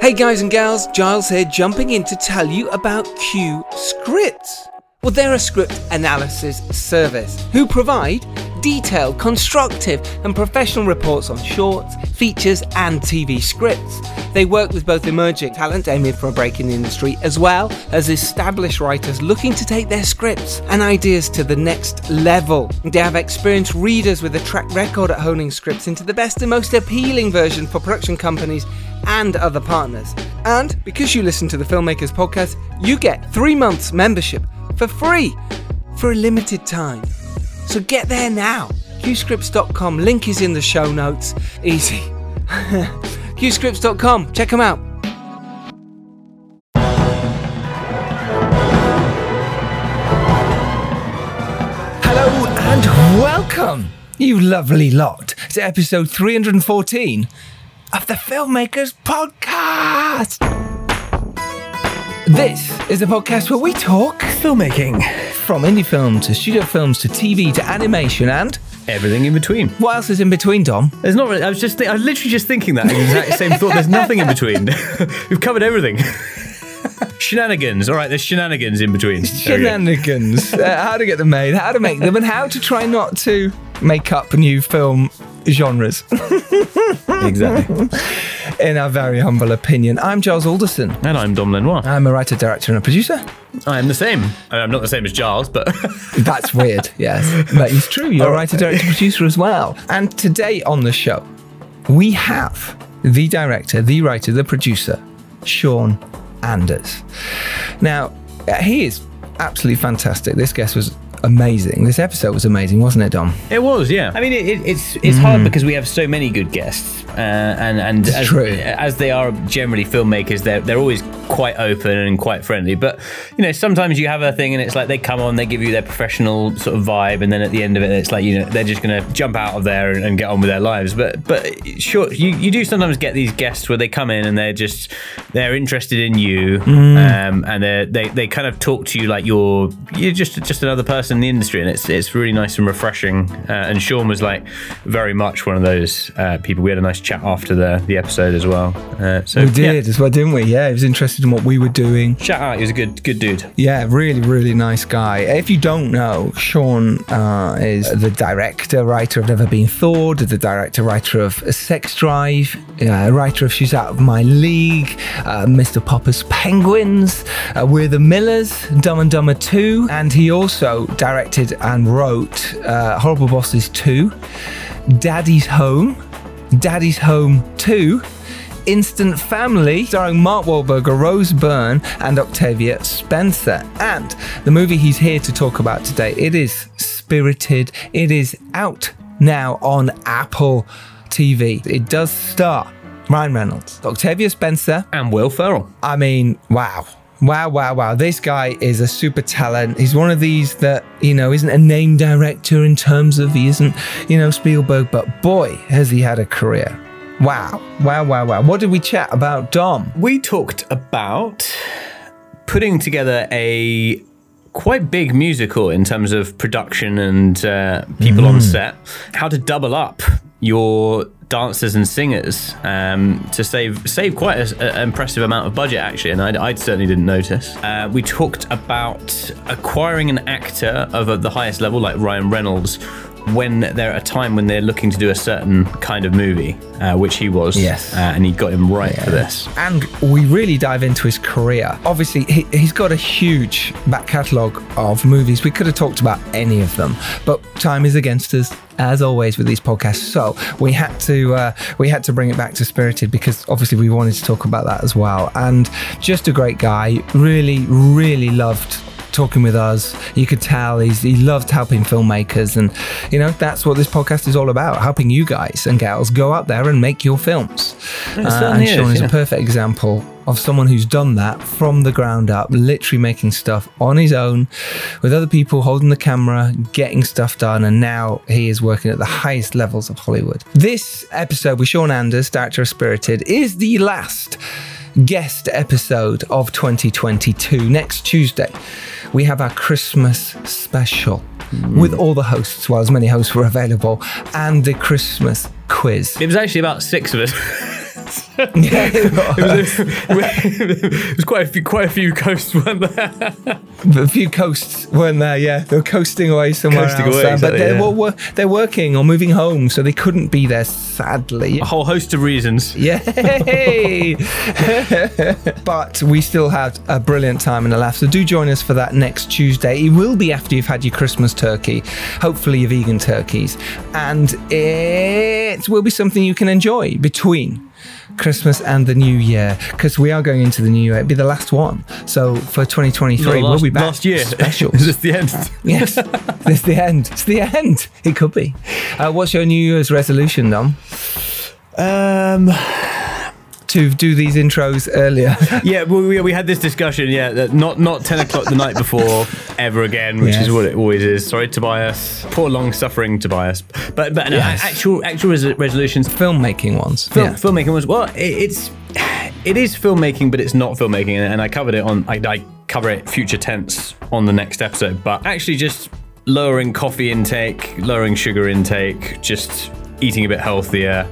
Hey guys and gals, Giles here, jumping in to tell you about Q Scripts. Well, they're a script analysis service who provide detailed, constructive, and professional reports on shorts, features, and TV scripts. They work with both emerging talent aiming for a break in the industry as well as established writers looking to take their scripts and ideas to the next level. They have experienced readers with a track record at honing scripts into the best and most appealing version for production companies and other partners. And because you listen to the Filmmakers Podcast, you get three months membership for free for a limited time. So get there now. Qscripts.com. Link is in the show notes. Easy. Qscripts.com. Check them out. Hello and welcome, you lovely lot, to episode 314 of the Filmmakers Podcast. This is a podcast where we talk filmmaking from indie film to studio films to TV to animation and Everything in between. what else is in between, Dom? There's not. Really, I was just. Th- I was literally just thinking that exact same thought. There's nothing in between. We've covered everything. shenanigans. All right. There's shenanigans in between. There we go. Shenanigans. uh, how to get them made, how to make them, and how to try not to make up new film genres, Exactly. in our very humble opinion. I'm Giles Alderson. And I'm Dom Lenoir. I'm a writer, director, and a producer. I am the same. I'm not the same as Giles, but That's weird, yes. But it's true. You're a writer, director, producer as well. And today on the show, we have the director, the writer, the producer, Sean Anders. Now, he is absolutely fantastic. This guest was amazing. This episode was amazing, wasn't it, Dom? it was. Yeah. I mean, it, it, it's it's hard because we have so many good guests, uh, and and as, true. as they are generally filmmakers, they're they're always quite open and quite friendly. But you know, sometimes you have a thing, and it's like they come on, they give you their professional sort of vibe, and then at the end of it, it's like you know they're just gonna jump out of there and, and get on with their lives. But but sure, you, you do sometimes get these guests where they come in and they're just they're interested in you, um, and they they they kind of talk to you like you're you're just just another person in the industry, and it's it's really nice and refreshing. Uh, and Sean was like very much one of those uh, people. We had a nice chat after the the episode as well. Uh, so We yeah, did as well, didn't we? Yeah, he was interested in what we were doing. shout out. He was a good good dude. Yeah, really, really nice guy. If you don't know, Sean uh, is the director, writer of Never Been Thawed, the director, writer of Sex Drive, uh, writer of She's Out of My League, uh, Mr. Popper's Penguins, uh, We're the Millers, Dumb and Dumber 2, and he also directed and wrote uh, Horrible Bosses 2, Daddy's Home, Daddy's Home 2, Instant Family, starring Mark Wahlberg, Rose Byrne, and Octavia Spencer. And the movie he's here to talk about today, it is Spirited. It is out now on Apple TV. It does star Ryan Reynolds, Octavia Spencer. And Will Ferrell. I mean, wow. Wow, wow, wow. This guy is a super talent. He's one of these that, you know, isn't a name director in terms of he isn't, you know, Spielberg, but boy, has he had a career. Wow, wow, wow, wow. What did we chat about, Dom? We talked about putting together a quite big musical in terms of production and uh, people on set. How to double up your dancers and singers um, to save save quite an impressive amount of budget actually, and I, certainly didn't notice. Uh, we talked about acquiring an actor of the highest level like Ryan Reynolds. When they're at a time when they're looking to do a certain kind of movie, uh, which he was, Yes. uh, and he got him right for this. And we really dive into his career. Obviously, he, he's got a huge back catalogue of movies. We could have talked about any of them, but time is against us. As always with these podcasts, so we had to uh, we had to bring it back to Spirited because obviously we wanted to talk about that as well. And just a great guy, really, really loved talking with us. You could tell he's, he loved helping filmmakers, and you know that's what this podcast is all about: helping you guys and gals go out there and make your films. Uh, and is, Sean is yeah. a perfect example of someone who's done that from the ground up, literally making stuff on his own with other people holding the camera, getting stuff done, and now he is working at the highest levels of Hollywood. This episode with Sean Anders, director of Spirited, is the last guest episode of 2022. Next Tuesday, we have our Christmas special with mm. all the hosts, well, as many hosts were available, and the Christmas quiz. It was actually about six of us. was. it, was quite a few, quite a few coasts, weren't there? a few coasts weren't there. Yeah, they were coasting away somewhere Coasting else. away, uh, but exactly, they yeah. were they're working or moving home, so they couldn't be there. Sadly. A whole host of reasons. Yay! but we still had a brilliant time and a laugh. So do join us for that next Tuesday. It will be after you've had your Christmas turkey, hopefully your vegan turkeys, and it will be something you can enjoy between. Christmas and the New Year, because we are going into the New Year. It'll be the last one. So for 2023, No, last, we'll be back. last year. specials. Is this the end? yes, it's the end. It's the end. It could be. Uh, what's your New Year's resolution, Dom? Um, To do these intros earlier. yeah, we, we had this discussion. Yeah, that not not ten o'clock the night before ever again, which Yes. is what it always is. Sorry, Tobias. Poor long-suffering Tobias. But but no, Yes. actual actual res- resolutions. filmmaking ones. Film, yeah. Filmmaking ones. well. It, it's it is filmmaking, but it's not filmmaking, and, and I covered it on. I, I cover it future tense on the next episode. But actually, just lowering coffee intake, lowering sugar intake, just eating a bit healthier,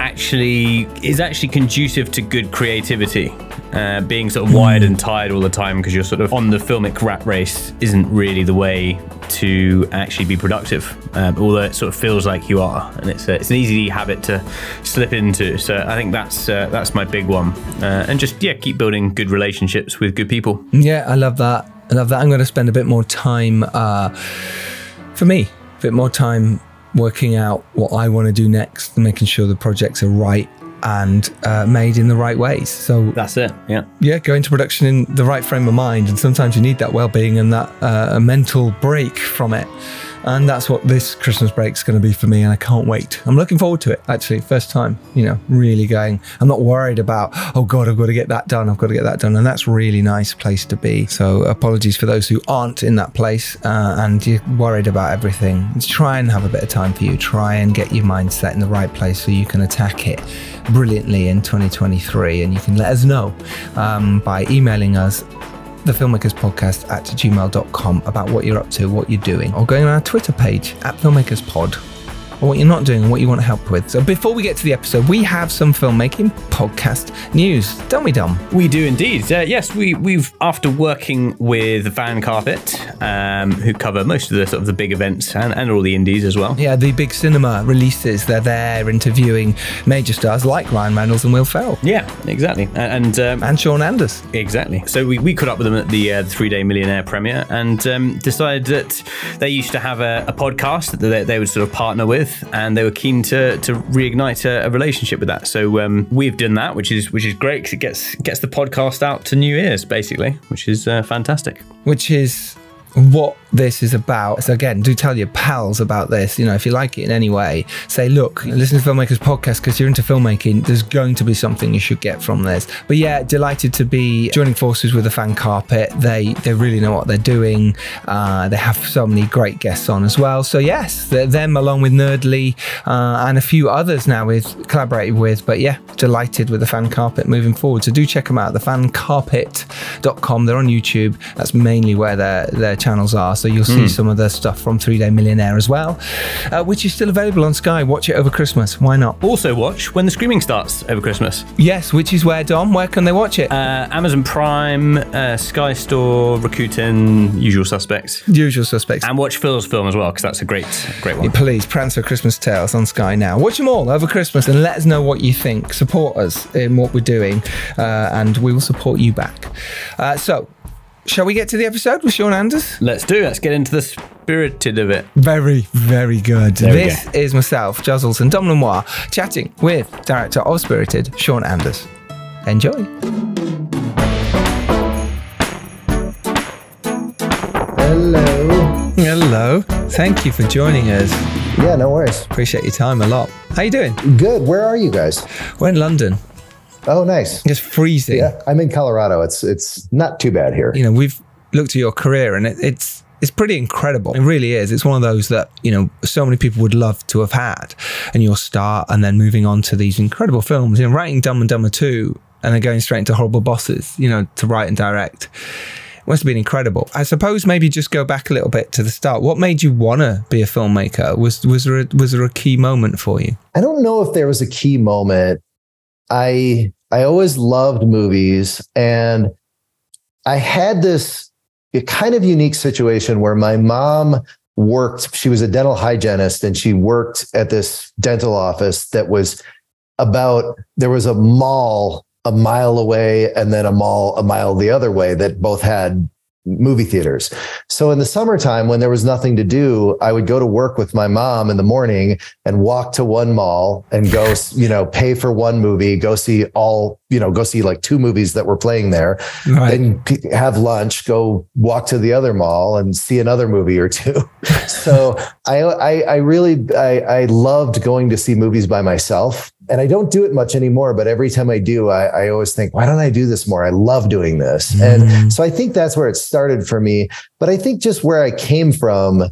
actually is actually conducive to good creativity. Uh, being sort of wired and tired all the time because you're sort of on the filmic rat race isn't really the way to actually be productive. Um, although it sort of feels like you are, and it's a, it's an easy habit to slip into. So I think that's uh, that's my big one, uh, and just yeah, keep building good relationships with good people. Yeah, I love that. I love that. I'm going to spend a bit more time, uh, for me, a bit more time working out what I want to do next and making sure the projects are right and uh, made in the right ways. So That's it. Yeah. yeah, go into production in the right frame of mind, and sometimes you need that well-being and that uh, a mental break from it. And that's what this Christmas break's going to be for me, and I can't wait. I'm looking forward to it. Actually, first time, you know, really going. I'm not worried about, oh God, I've got to get that done. I've got to get that done, and that's really nice place to be. So apologies for those who aren't in that place uh, and you're worried about everything. Try and have a bit of time for you. Try and get your mindset in the right place so you can attack it brilliantly in 2023, and you can let us know um, by emailing us the filmmakers podcast at gmail.com about what you're up to what you're doing or going on our twitter page at filmmakers pod or what you're not doing and what you want to help with so before we get to the episode we have some filmmaking podcast news don't we dom We do indeed. Uh, yes, we, we've after working with Fan Carpet, um, who cover most of the sort of the big events and, and all the indies as well. yeah the big cinema releases they're there interviewing major stars like ryan reynolds and will ferrell Yeah, exactly. And um, and sean anders Exactly. So we, we caught up with them at the uh, Three Day Millionaire premiere and um, decided that they used to have a, a podcast that they, they would sort of partner with, and they were keen to to reignite a, a relationship with that. So um, we've done that, which is which is great 'cause it gets gets the podcast out to new ears, basically, which is uh, fantastic. which is what this is about. So again, do tell your pals about this. You know, if you like it in any way, say, look, listen to Filmmakers Podcast because you're into filmmaking. There's going to be something you should get from this. But yeah, delighted to be joining forces with the fan carpet. They they really know what they're doing. Uh, they have so many great guests on as well. So yes, them along with Nerdly uh, and a few others now we've collaborated with. But yeah, delighted with the fan carpet moving forward. So do check them out. The fancarpet.com. They're on YouTube. That's mainly where their their channels are. So you'll see some of the stuff from Three Day Millionaire as well, uh, which is still available on Sky. Watch it over Christmas. Why not? Also, watch when the screaming starts over Christmas. Yes, which is where Dom. Where can they watch it? Uh, Amazon Prime, uh, Sky Store, Rakuten, usual suspects. Usual suspects. And watch Phil's film as well, because that's a great, great one. Please, Prancer Christmas Tales on Sky now. Watch them all over Christmas and let us know what you think. Support us in what we're doing, uh, and we will support you back. Uh, so, shall we get to the episode with Sean Anders? Let's do it. Let's get into the spirited of it. Very, very good. we this go. is myself, Juzzles, and Dom Lenoir chatting with director of Spirited, Sean Anders. Enjoy. Hello. Hello. Thank you for joining us. Yeah, no worries. Appreciate your time a lot. How you doing? Good. Where are you guys? We're in London. Oh, nice. It's freezing. Yeah, I'm in Colorado. It's it's not too bad here. you know, we've looked at your career and it, it's it's pretty incredible. It really is. It's one of those that you know so many people would love to have had, and your start, and then moving on to these incredible films. You know, writing Dumb and Dumber two, and then going straight into Horrible Bosses. You know, to write and direct. It must have been incredible. I suppose maybe just go back a little bit to the start. What made you want to be a filmmaker? Was was there a, was there a key moment for you? I don't know if there was a key moment. I I always loved movies, and I had this kind of unique situation where my mom worked. She was a dental hygienist, and she worked at this dental office that was about. There was a mall a mile away, and then a mall a mile the other way that both had movie theaters. So in the summertime, when there was nothing to do, I would go to work with my mom in the morning and walk to one mall and go, you know, pay for one movie, go see all, you know, go see like two movies that were playing there, right. then have lunch, go walk to the other mall and see another movie or two. so I, I, I really, I, I loved going to see movies by myself and I don't do it much anymore, but every time I do, I, I always think, why don't I do this more? I love doing this. Mm. And so I think that's where it started for me. But I think just where I came from,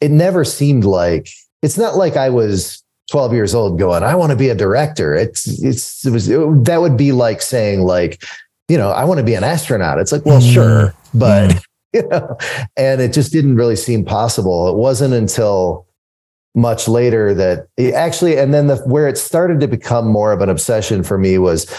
it never seemed like it's not like I was 12 years old going, I want to be a director. It's, it's, it was, it, that would be like saying, like, you know, I want to be an astronaut. It's like, well, mm. sure. But, mm. you know, and it just didn't really seem possible. It wasn't until, much later that actually and then the where it started to become more of an obsession for me was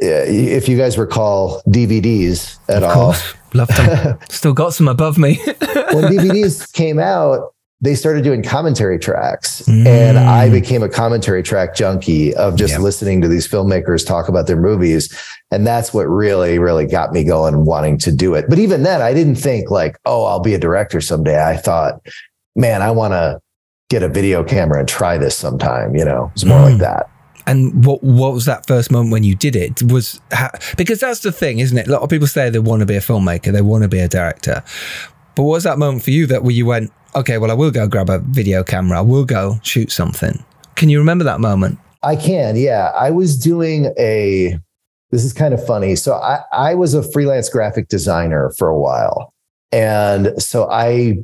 eh, if you guys recall DVDs at of all love them still got some above me when DVDs came out they started doing commentary tracks mm. and I became a commentary track junkie of just yep. listening to these filmmakers talk about their movies. And that's what really, really got me going and wanting to do it. But even then I didn't think like, oh, I'll be a director someday. I thought, man, I want to get a video camera and try this sometime. You know, it's more mm. like that. And what what was that first moment when you did it? Was because that's the thing, isn't it? A lot of people say they want to be a filmmaker, they want to be a director. But what was that moment for you that where you went, okay, well, I will go grab a video camera, I will go shoot something. Can you remember that moment? I can, yeah. I was doing a. This is kind of funny. So I I was a freelance graphic designer for a while, and so I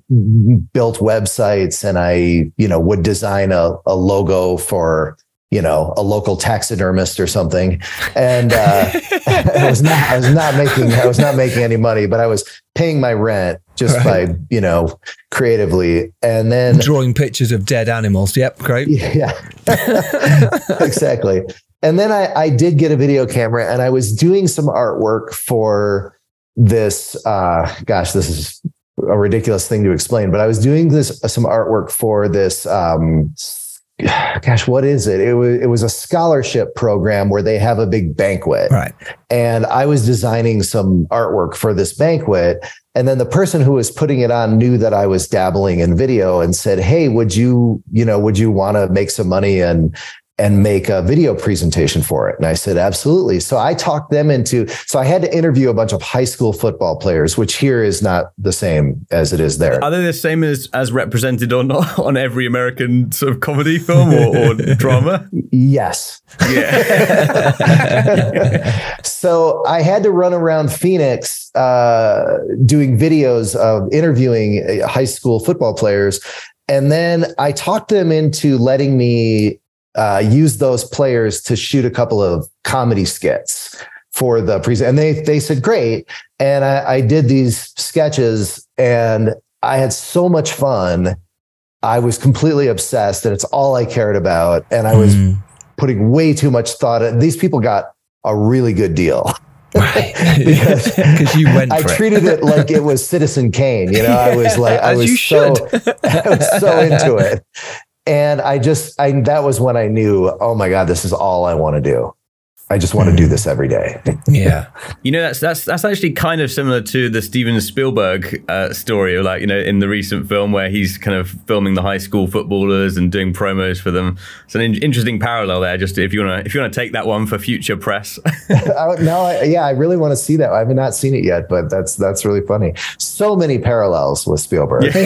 built websites and I, you know, would design a, a logo for, you know, a local taxidermist or something. And uh, I was not, I was not making, I was not making any money, but I was paying my rent just right. by, you know, creatively. And then drawing pictures of dead animals. Yep. Great. Yeah. exactly. And then I, I did get a video camera and I was doing some artwork for this uh gosh this is a ridiculous thing to explain but i was doing this some artwork for this um gosh what is it? It was it was a scholarship program where they have a big banquet. Right. And i was designing some artwork for this banquet and then the person who was putting it on knew that i was dabbling in video and said hey would you you know would you want to make some money and and make a video presentation for it. And I said, absolutely. So I talked them into, so I had to interview a bunch of high school football players, which here is not the same as it is there. Are they the same as, as represented on, on every American sort of comedy film or, or drama? Yes. Yeah. so I had to run around Phoenix uh, doing videos of interviewing high school football players. And then I talked them into letting me uh, use those players to shoot a couple of comedy skits for the present. And they they said great. And I, I did these sketches, and I had so much fun. I was completely obsessed, and it's all I cared about. And I was mm. putting way too much thought. In. These people got a really good deal. Right. because you went. I treated it. like it was Citizen Kane. You know, I was like, I was so, I was so into it, and I just, I, that was when I knew, oh my God, this is all I want to do. I just want to do this every day. yeah, you know that's that's that's actually kind of similar to the Steven Spielberg uh, story, like you know in the recent film where he's kind of filming the high school footballers and doing promos for them. It's an in- interesting parallel there. Just if you want to if you want to take that one for future press. no, I, yeah, I really want to see that. I have not seen it yet, but that's that's really funny. So many parallels with Spielberg. Yeah,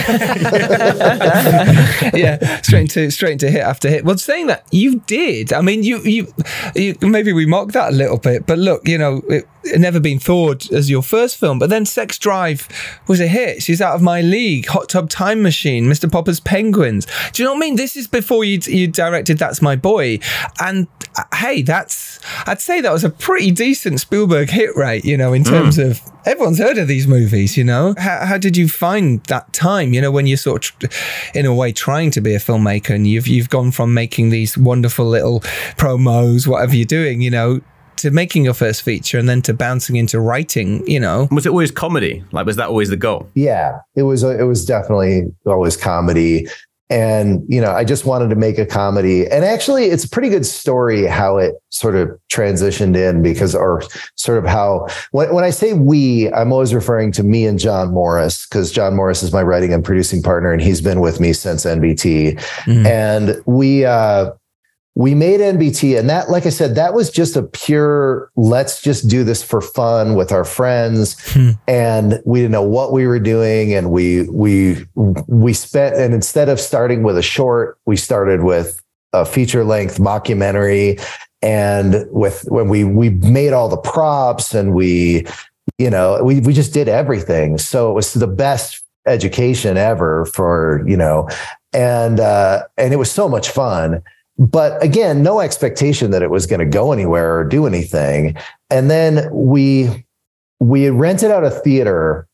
yeah straight into straight into hit after hit. Well, saying that you did, I mean, you you, you maybe we mock that a little bit. But look, you know, it, it Never Been Thawed as your first film. But then Sex Drive was a hit. She's out of my league. Hot Tub Time Machine, Mr. Popper's Penguins. Do you know what I mean? This is before you you directed That's My Boy, and uh, hey, that's I'd say that was a pretty decent Spielberg hit rate. You know, in terms mm. of everyone's heard of these movies, you know. How, how did you find that time? You know, when you're sort of, in a way, trying to be a filmmaker, and you've you've gone from making these wonderful little promos, whatever you're doing, you know, to making your first feature and then to bouncing into writing, you know. Was it always comedy? Like, was that always the goal? Yeah, it was. It was definitely always comedy. And, you know, I just wanted to make a comedy. And actually, it's a pretty good story how it sort of transitioned in because, or sort of how, when, when I say we, I'm always referring to me and John Morris, because John Morris is my writing and producing partner, and he's been with me since NBT. Mm. And we, uh, we made NBT and that, like I said, that was just a pure, let's just do this for fun with our friends. Hmm. And we didn't know what we were doing. And we, we, we spent, and instead of starting with a short, we started with a feature length mockumentary. And with, when we, we made all the props and we, you know, we, we just did everything. So it was the best education ever for, you know, and, uh, and it was so much fun but again, no expectation that it was going to go anywhere or do anything. And then we we rented out a theater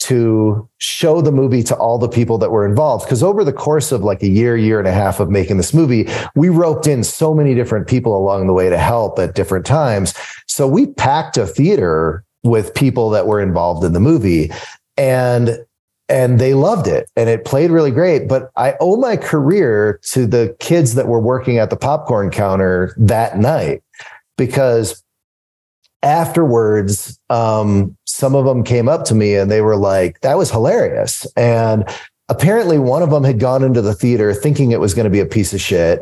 to show the movie to all the people that were involved. Because over the course of like a year, year and a half of making this movie, we roped in so many different people along the way to help at different times. So we packed a theater with people that were involved in the movie. And and they loved it and it played really great. But I owe my career to the kids that were working at the popcorn counter that night because afterwards, um, some of them came up to me and they were like, that was hilarious. And apparently one of them had gone into the theater thinking it was going to be a piece of shit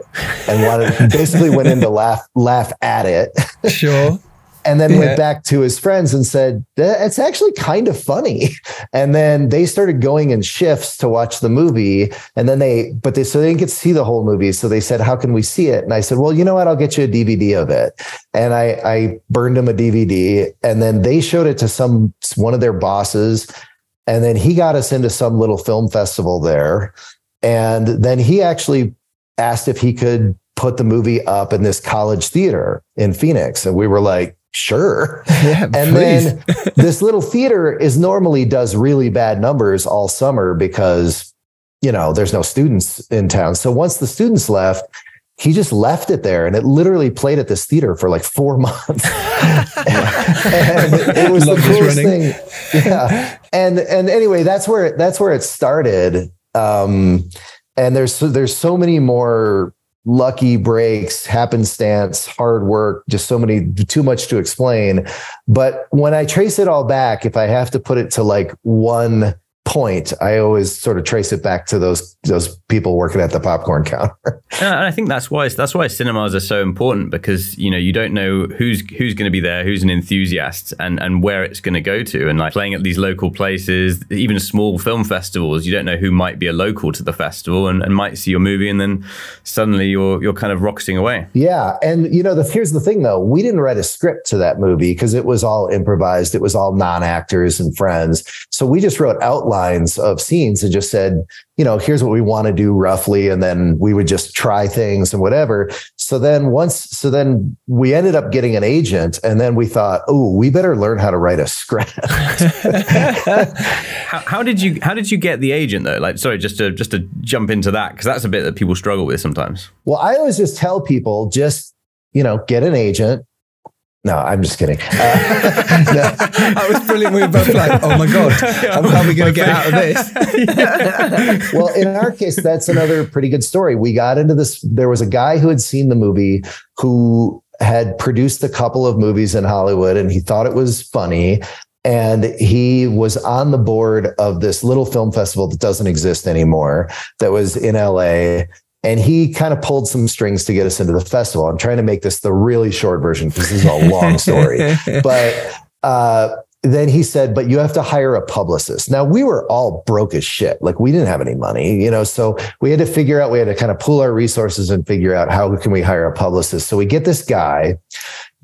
and wanted basically went in to laugh laugh at it. Sure and then yeah. went back to his friends and said it's actually kind of funny and then they started going in shifts to watch the movie and then they but they so they didn't get to see the whole movie so they said how can we see it and i said well you know what i'll get you a dvd of it and i i burned him a dvd and then they showed it to some one of their bosses and then he got us into some little film festival there and then he actually asked if he could put the movie up in this college theater in Phoenix. And we were like, sure. Yeah, and please. then this little theater is normally does really bad numbers all summer because you know there's no students in town. So once the students left, he just left it there and it literally played at this theater for like four months. and it was Love the coolest thing. Yeah. And and anyway, that's where it, that's where it started. Um, and there's there's so many more lucky breaks, happenstance, hard work, just so many, too much to explain. But when I trace it all back, if I have to put it to like one point, I always sort of trace it back to those those people working at the popcorn counter. and I think that's why that's why cinemas are so important because you know you don't know who's who's going to be there, who's an enthusiast, and and where it's going to go to. And like playing at these local places, even small film festivals, you don't know who might be a local to the festival and, and might see your movie, and then suddenly you're you're kind of rocketing away. Yeah, and you know the here's the thing though, we didn't write a script to that movie because it was all improvised. It was all non actors and friends, so we just wrote outlines of scenes and just said you know, here's what we want to do roughly. And then we would just try things and whatever. So then once, so then we ended up getting an agent and then we thought, oh, we better learn how to write a script. how, how, did you, how did you get the agent though? Like, sorry, just to, just to jump into that, cause that's a bit that people struggle with sometimes. Well, I always just tell people just, you know, get an agent, no, I'm just kidding. Uh, that was brilliant. We were both like, "Oh my god, how are we going to get out of this?" well, in our case, that's another pretty good story. We got into this. There was a guy who had seen the movie who had produced a couple of movies in Hollywood, and he thought it was funny. And he was on the board of this little film festival that doesn't exist anymore, that was in LA and he kind of pulled some strings to get us into the festival. I'm trying to make this the really short version because this is a long story. but uh, then he said, but you have to hire a publicist. Now we were all broke as shit. Like we didn't have any money, you know, so we had to figure out, we had to kind of pool our resources and figure out how can we hire a publicist. So we get this guy.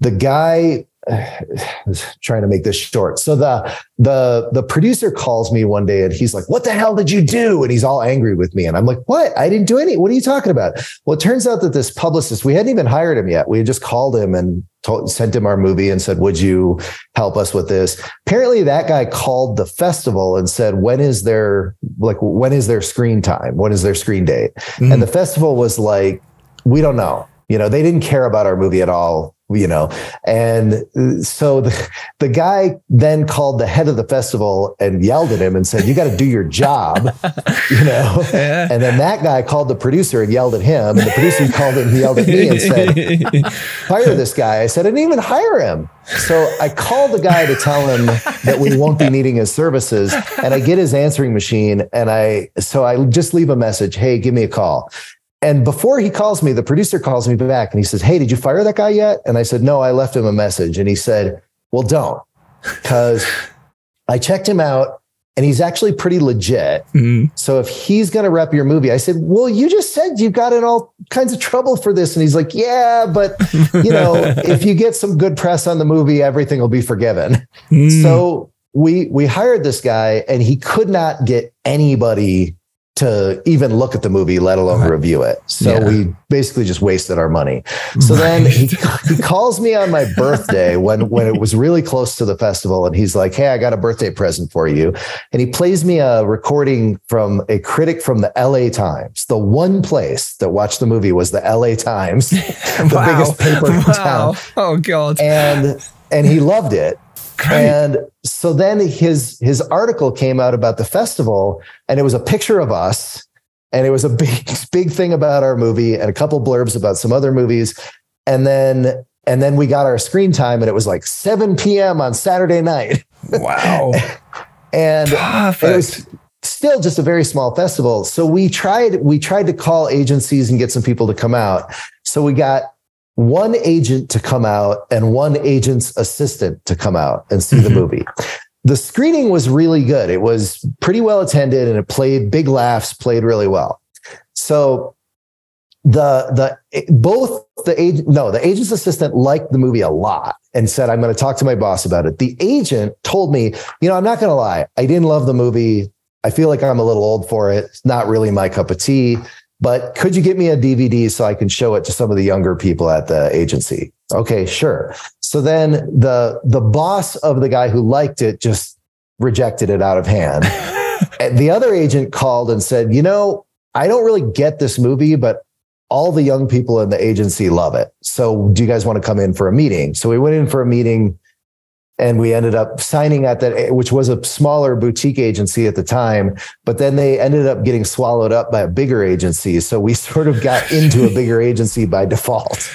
The guy trying to make this short. So the the the producer calls me one day and he's like, "What the hell did you do?" And he's all angry with me, and I'm like, "What? I didn't do any. What are you talking about?" Well, it turns out that this publicist, we hadn't even hired him yet. We had just called him and told, sent him our movie and said, "Would you help us with this?" Apparently, that guy called the festival and said, "When is their like when is their screen time? When is their screen date?" Mm-hmm. And the festival was like, "We don't know." You know, they didn't care about our movie at all you know? And uh, so the, the guy then called the head of the festival and yelled at him and said you got to do your job you know? Yeah. and then that guy called the producer and yelled at him and the producer called him and yelled at me and said fire this guy. I said i didn't even hire him. So i called the guy to tell him that we won't be needing his services and i get his answering machine and i so i just leave a message hey give me a call and before he calls me, the producer calls me back and he says, Hey, did you fire that guy yet? And I said, No, I left him a message. And he said, Well, don't, because I checked him out and he's actually pretty legit. Mm-hmm. So if he's going to rep your movie, I said, Well, you just said you got in all kinds of trouble for this. And he's like, Yeah, but you know, if you get some good press on the movie, everything will be forgiven. Mm. So we we hired this guy and he could not get anybody to even look at the movie, let alone right. review it. So yeah. we basically just wasted our money. So right. then he, he calls me on my birthday when, when it was really close to the festival. And he's like, Hey, I got a birthday present for you. And he plays me a recording from a critic from the LA Times. The one place that watched the movie was the LA Times, the wow. biggest paper in wow. town. Oh God. And, and he loved it. Great. And so then his his article came out about the festival, and it was a picture of us, and it was a big big thing about our movie, and a couple blurbs about some other movies, and then and then we got our screen time, and it was like 7 p.m. on Saturday night. Wow. and Perfect. it was still just a very small festival. So we tried we tried to call agencies and get some people to come out. So we got one agent to come out and one agent's assistant to come out and see mm-hmm. the movie. The screening was really good. It was pretty well attended and it played big laughs, played really well. So the the both the agent no the agent's assistant liked the movie a lot and said i'm going to talk to my boss about it the agent told me you know i'm not going to lie i didn't love the movie i feel like i'm a little old for it it's not really my cup of tea but could you get me a DVD so I can show it to some of the younger people at the agency? Okay, sure. So then the the boss of the guy who liked it just rejected it out of hand. and the other agent called and said, "You know, I don't really get this movie, but all the young people in the agency love it. So do you guys want to come in for a meeting?" So we went in for a meeting and we ended up signing at that which was a smaller boutique agency at the time but then they ended up getting swallowed up by a bigger agency. So we sort of got into a bigger agency by default.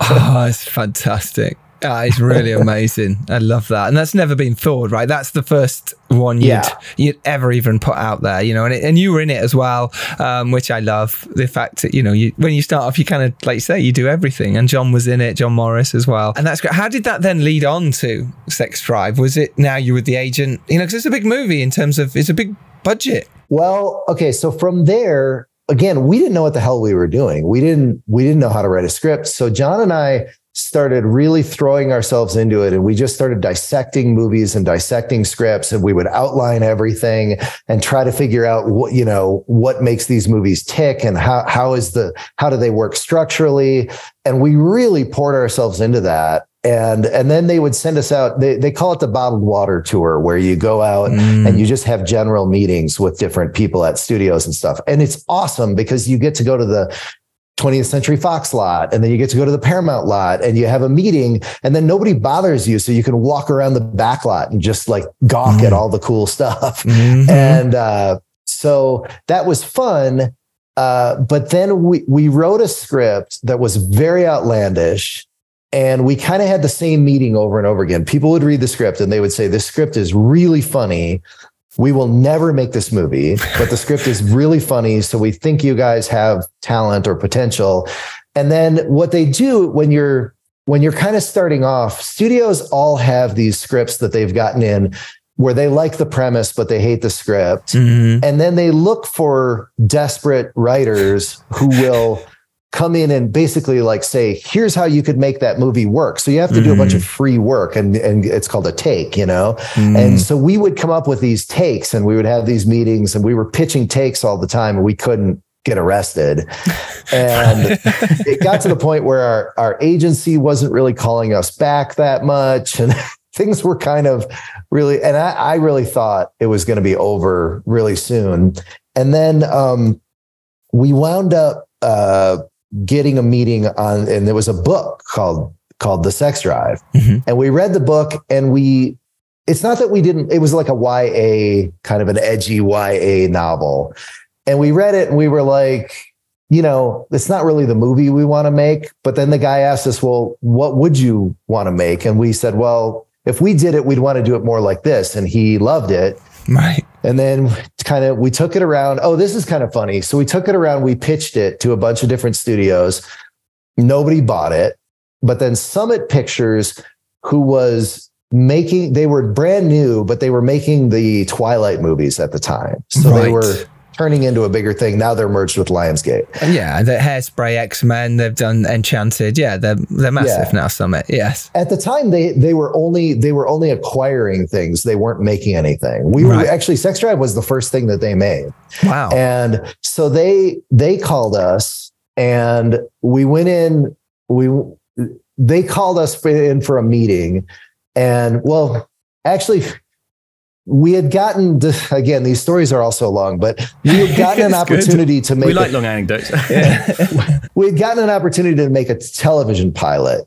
Oh it's fantastic that is really amazing. I love that, and that's Never Been Thawed, right? That's the first one you'd yeah. you'd ever even put out there, you know. And it, and you were in it as well, um, which I love. The fact that you know, you when you start off, you kind of like you say, you do everything. And John was in it, John Morris as well, and that's great. How did that then lead on to Sex Drive? Was it now you were the agent? You know, because it's a big movie in terms of it's a big budget. Well, okay, so from there, again, we didn't know what the hell we were doing. We didn't we didn't know how to write a script. So John and I started really throwing ourselves into it and we just started dissecting movies and dissecting scripts and we would outline everything and try to figure out what you know what makes these movies tick and how how is the how do they work structurally? And we really poured ourselves into that. And and then they would send us out they, they call it the bottled water tour where you go out mm. and you just have general meetings with different people at studios and stuff. And it's awesome because you get to go to the 20th Century Fox lot, and then you get to go to the Paramount lot, and you have a meeting, and then nobody bothers you, so you can walk around the back lot and just like gawk mm-hmm. at all the cool stuff. Mm-hmm. And uh, so that was fun. Uh, but then we we wrote a script that was very outlandish, and we kind of had the same meeting over and over again. People would read the script and they would say, "This script is really funny." We will never make this movie, but the script is really funny. So we think you guys have talent or potential. And then what they do when you're when you're kind of starting off, studios all have these scripts that they've gotten in where they like the premise, but they hate the script. Mm-hmm. And then they look for desperate writers who will come in and basically like say, here's how you could make that movie work. So you have to do a bunch of free work and, and it's called a take, you know? And so we would come up with these takes and we would have these meetings and we were pitching takes all the time and we couldn't get arrested. And it got to the point where our, our agency wasn't really calling us back that much. And things were kind of really, and I, I really thought it was going to be over really soon. And then um, we wound up uh, getting a meeting on, and there was a book called called The Sex Drive, mm-hmm. and we read the book, and we. It's not that we didn't. It was like a YA kind of an edgy YA novel, and we read it, and we were like, you know, it's not really the movie we want to make. But then the guy asked us, well, what would you want to make? And we said, well, if we did it, we'd want to do it more like this. And he loved it. Right. And then kind of we took it around. Oh, this is kind of funny. So we took it around, we pitched it to a bunch of different studios. Nobody bought it. But then Summit Pictures, who was making, they were brand new, but they were making the Twilight movies at the time. So they were turning into a bigger thing. Now they're merged with Lionsgate. Yeah, the Hairspray X Men. They've done Enchanted. Yeah, they're they're massive Yeah. now. Summit. Yes. at the time they they were only they were only acquiring things they weren't making anything we Right. were actually sex drive was the first thing that they made Wow. and so they they called us and we went in we they called us in for a meeting and well actually we had gotten again these stories are all so long but we had gotten an It's good. opportunity to make We a- like long anecdotes. we had gotten an opportunity to make a television pilot.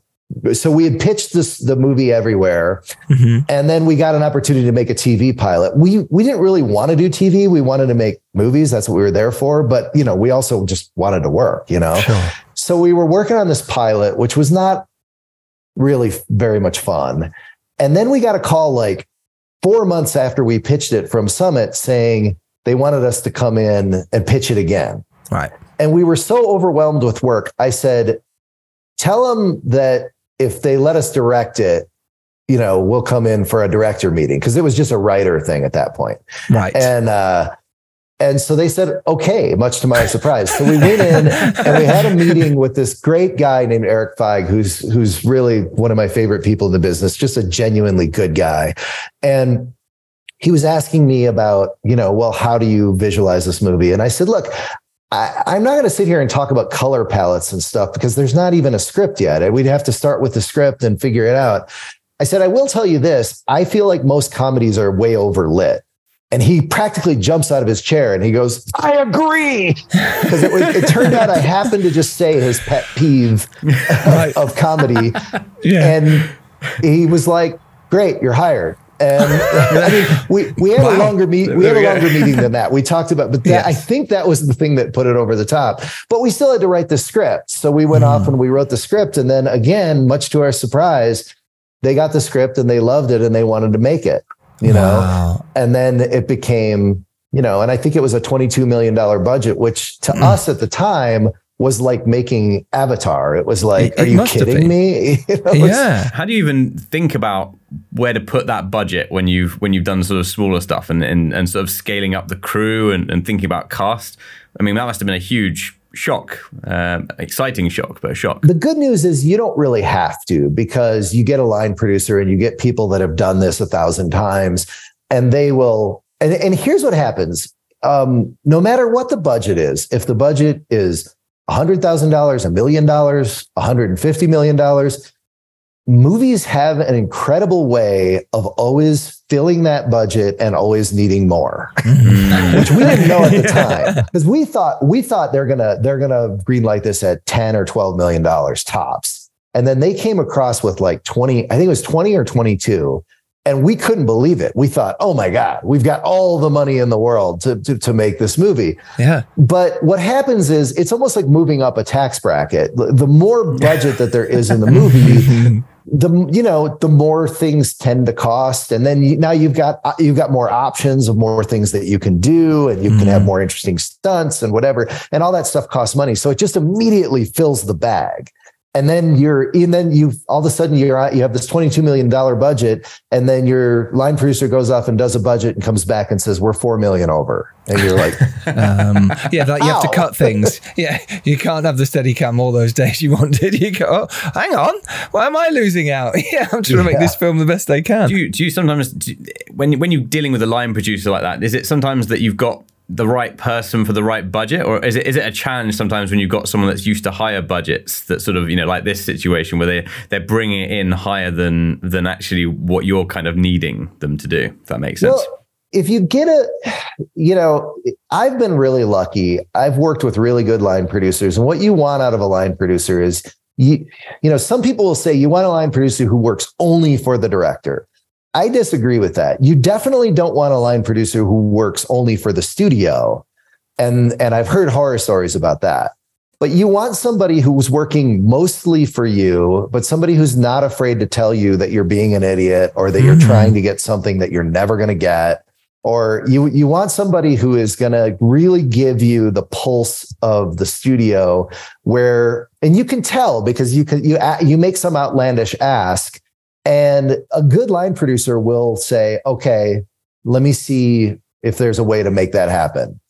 So we had pitched this the movie everywhere, Mhm. and then we got an opportunity to make a TV pilot. We we didn't really want to do TV. We wanted to make movies. That's what we were there for. But you know, we also just wanted to work. You know, Sure. so we were working on this pilot, which was not really very much fun. And then we got a call like four months after we pitched it from Summit saying they wanted us to come in and pitch it again Right. and we were so overwhelmed with work. I said, tell them that if they let us direct it, you know, we'll come in for a director meeting because it was just a writer thing at that point. Right. And uh, and so they said, okay, much to my surprise. So we went in and we had a meeting with this great guy named Erik Feig, who's who's really one of my favorite people in the business, just a genuinely good guy. And he was asking me about, you know, well, how do you visualize this movie? And I said, look, I, I'm not going to sit here and talk about color palettes and stuff because there's not even a script yet. We'd have to start with the script and figure it out. I said, I will tell you this. I feel like most comedies are way overlit. And he practically jumps out of his chair and he goes, I agree. Because it, it turned out I happened to just say his pet peeve Right. of comedy. Yeah. And he was like, Great, you're hired. And I mean, we, we had a longer meet. We had a longer meeting than that. We talked about, but that, Yes. I think that was the thing that put it over the top. But we still had to write the script. So we went off and we wrote the script. And then again, much to our surprise, they got the script and they loved it and they wanted to make it, you know? Wow. And then it became, you know, and I think it was a $22 million budget, which to Mm. us at the time was like making Avatar. It was like, It- are it you kidding me? You know, Yeah. How do you even think about where to put that budget when you've when you've done sort of smaller stuff and and, and sort of scaling up the crew and, and thinking about cast? I mean, that must have been a huge shock, um, exciting shock, but a shock. The good news is you don't really have to because you get a line producer and you get people that have done this a thousand times and they will. And, and here's what happens um, no matter what the budget is, if the budget is $100,000, a million dollars, $150 million, movies have an incredible way of always filling that budget and always needing more mm-hmm. which we didn't know at the time. Because we thought we thought they're gonna they're gonna greenlight this at 10 or 12 million dollars tops. And then they came across with like 20 i think it was 20 or 22 and we couldn't believe it. We thought oh my god we've got all the money in the world to, to, to make this movie. Yeah. but what happens is it's almost like moving up a tax bracket. The the more budget that there is in the movie mm-hmm. The you know the more things tend to cost and then you, now you've got uh, you've got more options of more things that you can do and you can have more interesting stunts and whatever and all that stuff costs money. So it just immediately fills the bag and then you're and then you all of a sudden you're you have this 22 million dollar budget and then your line producer goes off and does a budget and comes back and says we're 4 million over. And you're like um, yeah like you have to cut things. Yeah you can't have the Steadicam all those days you wanted. You go oh, hang on. Why am i losing out? Yeah i'm trying to make this film the best i can. Do you, do you sometimes do, when when you're dealing with a line producer like that is it sometimes that you've got the right person for the right budget, or is it is it a challenge sometimes when you've got someone that's used to higher budgets that sort of you know like this situation where they they're bringing it in higher than than actually what you're kind of needing them to do? If that makes sense. Well, if you get a, you know, I've been really lucky. I've worked with really good line producers, and what you want out of a line producer is you, you know, some people will say you want a line producer who works only for the director. I disagree with that. You definitely don't want a line producer who works only for the studio. And, and I've heard horror stories about that. But you want somebody who's working mostly for you, but somebody who's not afraid to tell you that you're being an idiot or that you're mm-hmm. trying to get something that you're never going to get. Or you, you want somebody who is going to really give you the pulse of the studio where, and you can tell because you can, you, you make some outlandish ask and a good line producer will say, okay, let me see if there's a way to make that happen.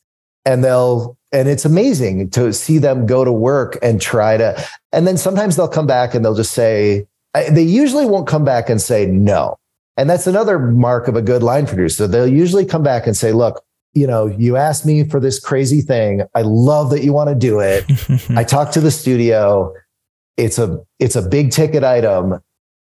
And they'll, and it's amazing to see them go to work and try to, and then sometimes they'll come back and they'll just say, they usually won't come back and say no. And that's another mark of a good line producer. They'll usually come back and say, look, you know, you asked me for this crazy thing. I love that you want to do it. I talked to the studio. It's a it's a big ticket item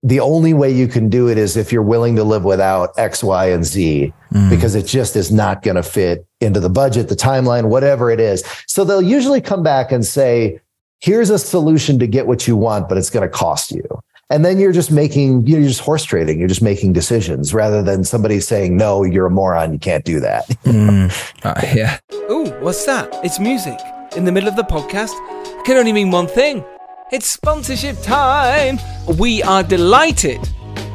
the only way you can do it is if you're willing to live without X, Y, and Z, mm. because it just is not going to fit into the budget, the timeline, whatever it is. So they'll usually come back and say, here's a solution to get what you want, but it's going to cost you. And then you're just making, you're just horse trading. You're just making decisions rather than somebody saying, no, you're a moron. You can't do that. mm. uh, yeah. Oh, what's that? It's music in the middle of the podcast. It can only mean one thing. It's sponsorship time! We are delighted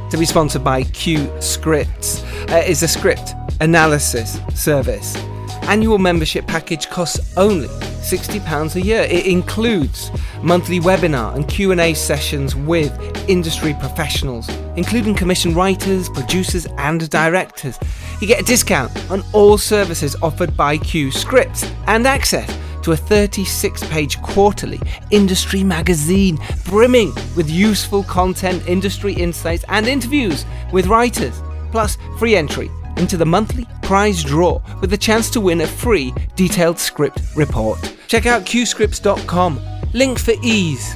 to be sponsored by Q Scripts. Uh, it's a script analysis service. Annual membership package costs only £60 a year. It includes monthly webinar and Q&A sessions with industry professionals, including commission writers, producers and directors. You get a discount on all services offered by Q Scripts and access to a 36 page quarterly industry magazine brimming with useful content, industry insights, and interviews with writers, plus free entry into the monthly prize draw with the chance to win a free detailed script report. Check out qscripts.com. Link for ease.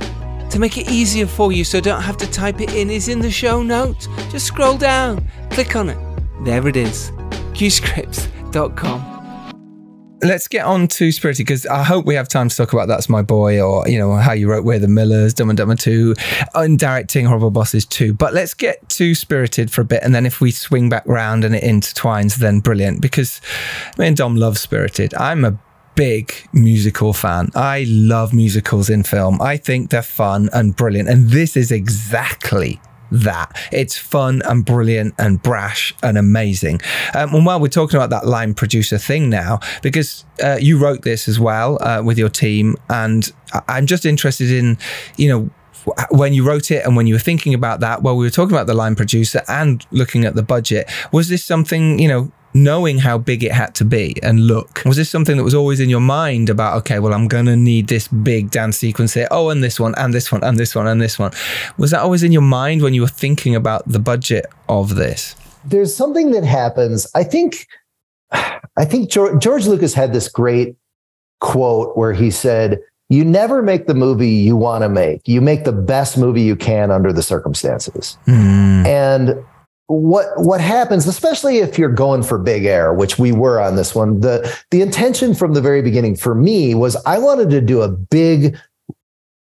To make it easier for you so don't have to type it in is in the show notes. Just scroll down, click on it. There it is. qscripts.com let's get on to Spirited because I hope we have time to talk about That's My Boy or, you know, how you wrote We're the Millers, Dumb and Dumber 2, and directing Horrible Bosses 2. But let's get to Spirited for a bit. And then if we swing back round and it intertwines, then brilliant because me and Dom love Spirited. I'm a big musical fan. I love musicals in film. I think they're fun and brilliant. And this is exactly that. It's fun and brilliant and brash and amazing. Um, and while we're talking about that line producer thing now, because uh, you wrote this as well uh, with your team, and I'm just interested in, you know, when you wrote it and when you were thinking about that, while we were talking about the line producer and looking at the budget, was this something, you know, knowing how big it had to be. And look was this something that was always in your mind about okay well i'm gonna need this big dance sequence here. Oh and this one and this one and this one and this one. Was that always in your mind when you were thinking about the budget of this? There's something that happens. I think i think george, george lucas had this great quote where he said you never make the movie you want to make. You make the best movie you can under the circumstances. Mm. and what what happens especially if you're going for big air which we were on this one the the intention from the very beginning for me was i wanted to do a big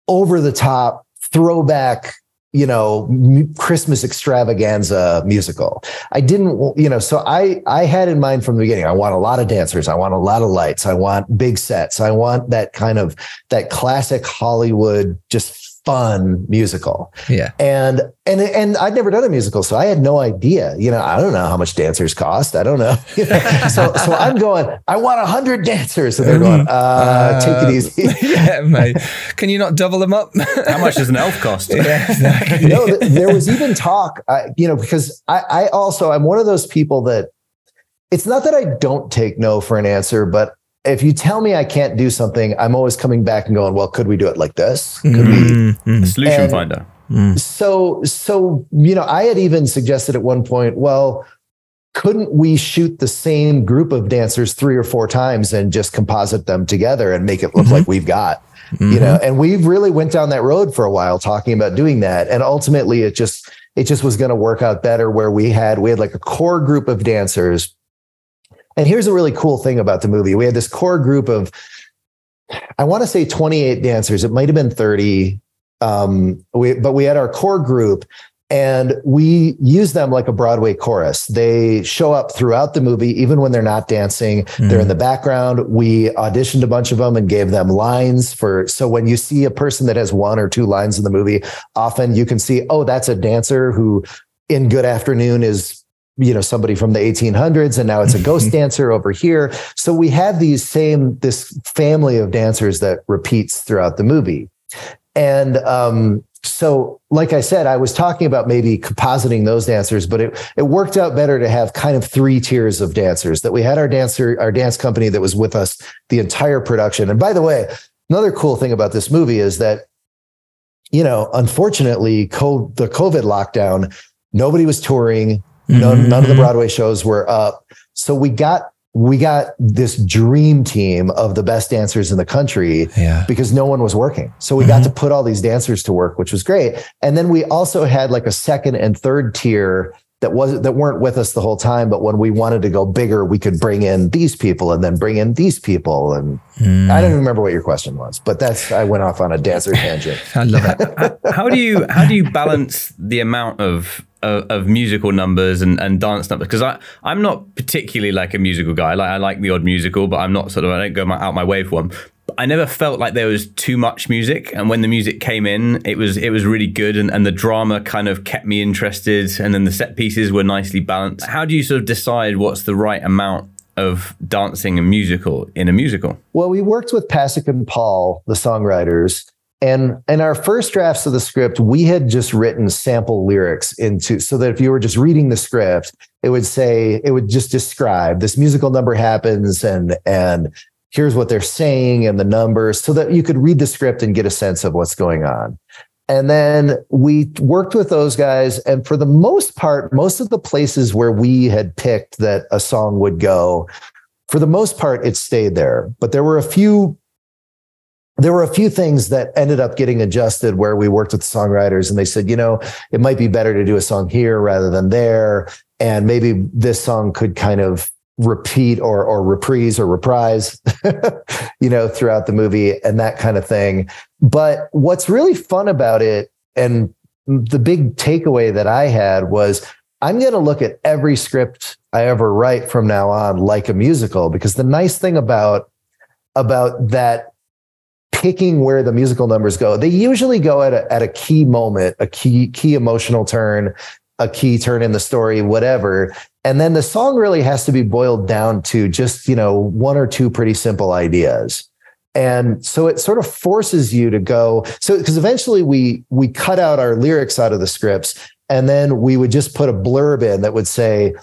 over the top throwback you know christmas extravaganza musical. I didn't you know so i i had in mind from the beginning i want a lot of dancers i want a lot of lights i want big sets i want that kind of that classic hollywood just fun musical. Yeah. And and and I'd never done a musical, so I had no idea. You know, I don't know how much dancers cost. I don't know. so so I'm going. I want a hundred dancers, and they're going. Uh, take it easy. yeah, mate. Can you not double them up? How much does an elf cost? yeah, exactly. no, th- there was even talk. Uh, you know, because I, I also I'm one of those people that it's not that I don't take no for an answer, but if you tell me I can't do something, I'm always coming back and going, well, could we do it like this? Could we? Mm-hmm. A solution And- finder. Mm-hmm. So, so, you know, I had even suggested at one point, well, couldn't we shoot the same group of dancers three or four times and just composite them together and make it look mm-hmm. like we've got, you know, and we really went down that road for a while talking about doing that. And ultimately it just, it just was going to work out better where we had, we had like a core group of dancers. And here's a really cool thing about the movie. We had this core group of, I want to say 28 dancers. It might have been 30. Um, we, but we had our core group and we use them like a Broadway chorus. They show up throughout the movie, even when they're not dancing. They're in the background. We auditioned a bunch of them and gave them lines for. So when you see a person that has one or two lines in the movie, often you can see, oh, that's a dancer who in Good Afternoon is you know somebody from the 1800s and now it's a ghost dancer over here. So we have these same this family of dancers that repeats throughout the movie. And um so like i said i was talking about maybe compositing those dancers but it it worked out better to have kind of three tiers of dancers that we had our dancer our dance company that was with us the entire production. And by the way another cool thing about this movie is that you know unfortunately co- the covid lockdown nobody was touring none, none of the mm-hmm. broadway shows were up so we got we got this dream team of the best dancers in the country Yeah. because no one was working. So we got mm-hmm. to put all these dancers to work, which was great. And then we also had like a second and third tier that wasn't that weren't with us the whole time. But when we wanted to go bigger, we could bring in these people and then bring in these people. And I don't remember what your question was, but that's I went off on a dancer tangent. I love it. Uh, how do you how do you balance the amount of of, of musical numbers and, and dance numbers? Because I I'm not particularly like a musical guy. Like I like the odd musical, but I'm not sort of I don't go my, out my way for one. I never felt like there was too much music, and when the music came in, it was it was really good, and, and the drama kind of kept me interested, and then the set pieces were nicely balanced. How do you sort of decide what's the right amount of dancing and musical in a musical? Well, we worked with Pasek and Paul, the songwriters, and in our first drafts of the script, we had just written sample lyrics into so that if you were just reading the script, it would say it would just describe this musical number happens and and here's what they're saying and the numbers so that you could read the script and get a sense of what's going on. And then we worked with those guys. And for the most part, most of the places where we had picked that a song would go, for the most part, it stayed there. But there were a few there were a few things that ended up getting adjusted where we worked with the songwriters and they said, you know, it might be better to do a song here rather than there. And maybe this song could kind of repeat or or reprise or reprise, you know, throughout the movie and that kind of thing. But what's really fun about it, and the big takeaway that I had was I'm going to look at every script I ever write from now on like a musical because the nice thing about about that picking where the musical numbers go, they usually go at a, at a key moment, a key key emotional turn, a key turn in the story, whatever. And then the song really has to be boiled down to just, you know, one or two pretty simple ideas. And so it sort of forces you to go. So because eventually we we cut out our lyrics out of the scripts and then we would just put a blurb in that would say,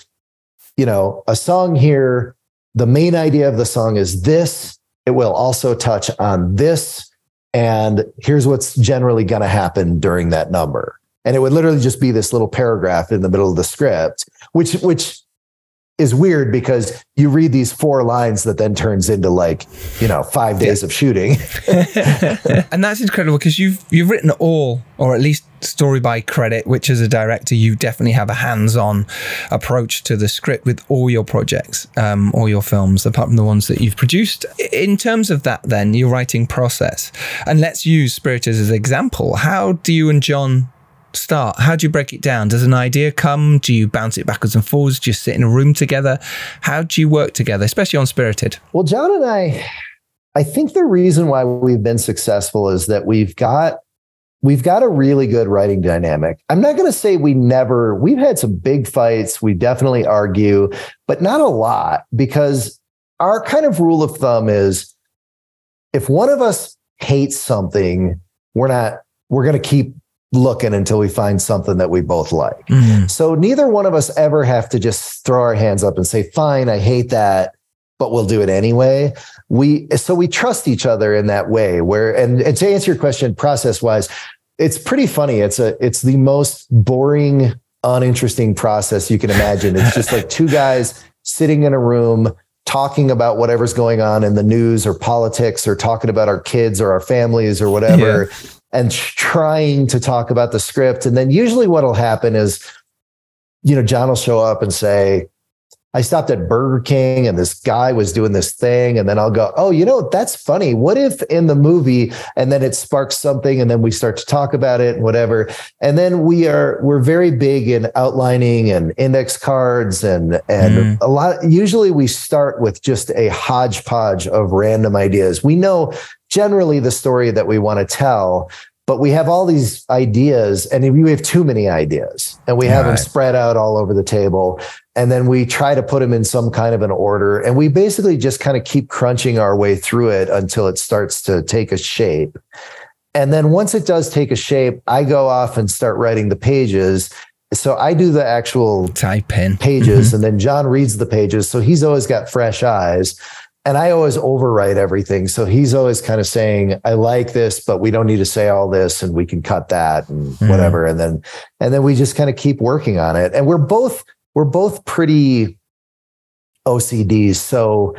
you know, a song here, the main idea of the song is this. It will also touch on this. And here's what's generally going to happen during that number. And it would literally just be this little paragraph in the middle of the script, which which is weird because you read these four lines that then turns into like, you know, five days of shooting. and that's incredible because you've you've written all, or at least story by credit, which as a director you definitely have a hands-on approach to the script with all your projects, um, all your films, apart from the ones that you've produced. In terms of that, then your writing process, and let's use Spirited as an example. How do you and John start? How do you break it down? Does an idea come? Do you bounce it backwards and forwards? Do you sit in a room together? How do you work together, especially on Spirited? Well, John and I, I think the reason why we've been successful is that we've got we've got a really good writing dynamic. I'm not going to say we never, we've had some big fights. We definitely argue, but not a lot because our kind of rule of thumb is if one of us hates something, we're not, we're going to keep looking until we find something that we both like. Mm-hmm. So neither one of us ever have to just throw our hands up and say, fine, I hate that but we'll do it anyway. We so we trust each other in that way. Where and, and to answer your question, process wise, it's pretty funny. It's a it's the most boring, uninteresting process you can imagine. It's just like two guys sitting in a room talking about whatever's going on in the news or politics or talking about our kids or our families or whatever yeah. And trying to talk about the script. And then usually what'll happen is you know John will show up and say I stopped at Burger King and this guy was doing this thing. And then I'll go, oh, you know, that's funny. What if in the movie and then it sparks something and then we start to talk about it and whatever. And then we are, we're very big in outlining and index cards and, and mm. a lot. Usually we start with just a hodgepodge of random ideas. We know generally the story that we want to tell, but we have all these ideas and we have too many ideas and we have right. them spread out all over the table and then we try to put them in some kind of an order and we basically just kind of keep crunching our way through it until it starts to take a shape and then once it does take a shape i go off and start writing the pages so i do the actual type in pages mm-hmm. and then john reads the pages so he's always got fresh eyes and I always overwrite everything. So he's always kind of saying, I like this, but we don't need to say all this and we can cut that and mm. whatever. And then, and then we just kind of keep working on it. And we're both we're both pretty OCDs. So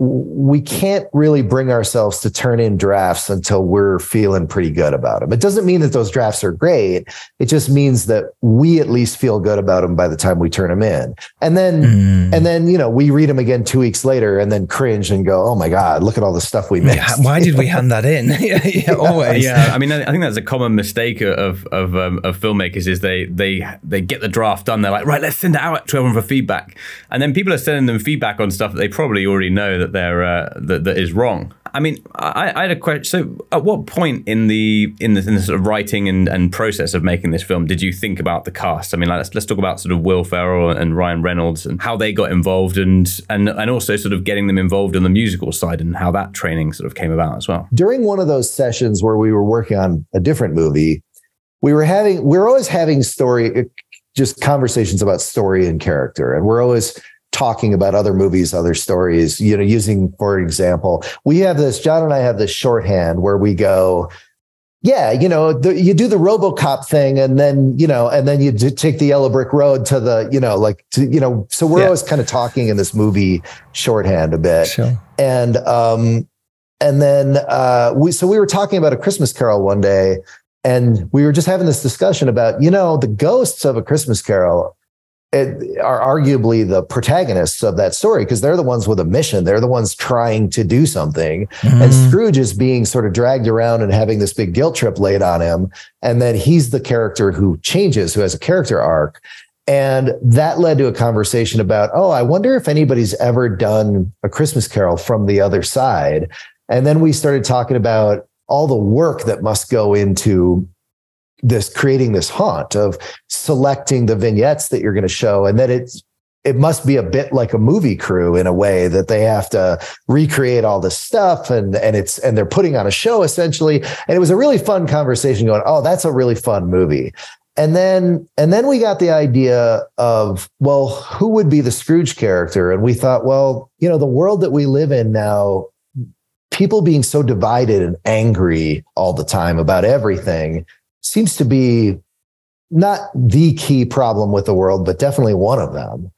we can't really bring ourselves to turn in drafts until we're feeling pretty good about them. It doesn't mean that those drafts are great. It just means that we at least feel good about them by the time we turn them in. And then, mm. and then, you know, we read them again two weeks later and then cringe and go, oh my God, look at all the stuff we missed. Yeah, why did we hand that in? yeah, yeah, always. Yeah. I mean, I think that's a common mistake of, of, um, of filmmakers is they, they, they get the draft done. They're like, right, let's send it out to everyone for feedback. And then people are sending them feedback on stuff that they probably already know that that they're uh, that, that is wrong. I mean, I, I, had a question. So, at what point in the in the, in the sort of writing and, and process of making this film did you think about the cast? I mean, like, let's let's talk about sort of Will Ferrell and Ryan Reynolds and how they got involved, and and and also sort of getting them involved on the musical side and how that training sort of came about as well. During one of those sessions where we were working on a different movie, we were having we we're always having story just conversations about story and character, and we're always talking about other movies, other stories, you know, using, for example, we have this, John and I have this shorthand where we go, yeah, you know, the, you do the RoboCop thing, and then you know, and then you take the yellow brick road to the, you know, like to, you know, so we're yeah. always kind of talking in this movie shorthand a bit, sure. and um, and then uh, we so we were talking about a Christmas Carol one day, and we were just having this discussion about, you know, the ghosts of a Christmas Carol are arguably the protagonists of that story because they're the ones with a mission. They're the ones trying to do something. Mm. And Scrooge is being sort of dragged around and having this big guilt trip laid on him. And then he's the character who changes, who has a character arc. And that led to a conversation about, oh, I wonder if anybody's ever done a Christmas Carol from the other side. And then we started talking about all the work that must go into this creating this haunt of selecting the vignettes that you're going to show and that it's it must be a bit like a movie crew in a way that they have to recreate all this stuff and and it's and they're putting on a show essentially. And it was a really fun conversation going oh that's a really fun movie. And then and then we got the idea of well who would be the scrooge character? And we thought well you know the world that we live in now people being so divided and angry all the time about everything seems to be not the key problem with the world, but definitely one of them.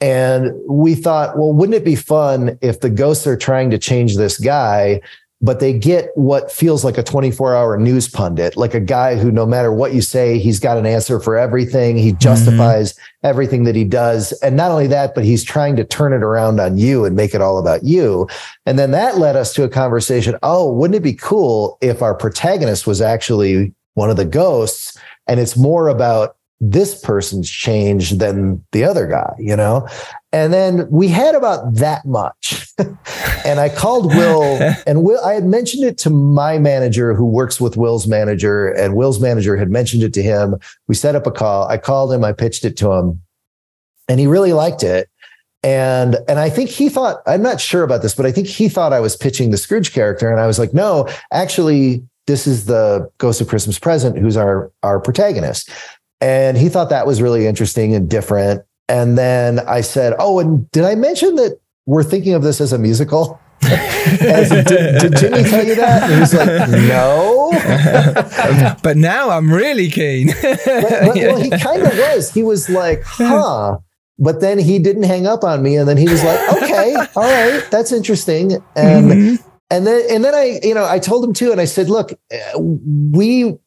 And we thought, well, wouldn't it be fun if the ghosts are trying to change this guy, but they get what feels like a 24 hour news pundit, like a guy who, no matter what you say, he's got an answer for everything. He mm-hmm. justifies mm-hmm. everything that he does. And not only that, but he's trying to turn it around on you and make it all about you. And then that led us to a conversation. Oh, wouldn't it be cool if our protagonist was actually one of the ghosts and it's more about this person's change than the other guy you know And then we had about that much. and I called Will, and Will, I had mentioned it to my manager who works with Will's manager, and Will's manager had mentioned it to him. We set up a call. I called him, I pitched it to him, and he really liked it. And and I think he thought, I'm not sure about this, but I think he thought I was pitching the Scrooge character. And I was like, no, actually, this is the Ghost of Christmas Present, who's our our protagonist. And he thought that was really interesting and different. And then I said, Oh, and did I mention that we're thinking of this as a musical? As, did, did, Jimmy tell you that? And was like, No. but now I'm really keen. but, but, well, he kind of was. He was like, Huh. But then he didn't hang up on me. And then he was like, Okay, all right, that's interesting. And mm-hmm. And then and then I, you know, I told him too, and I said, Look, uh, we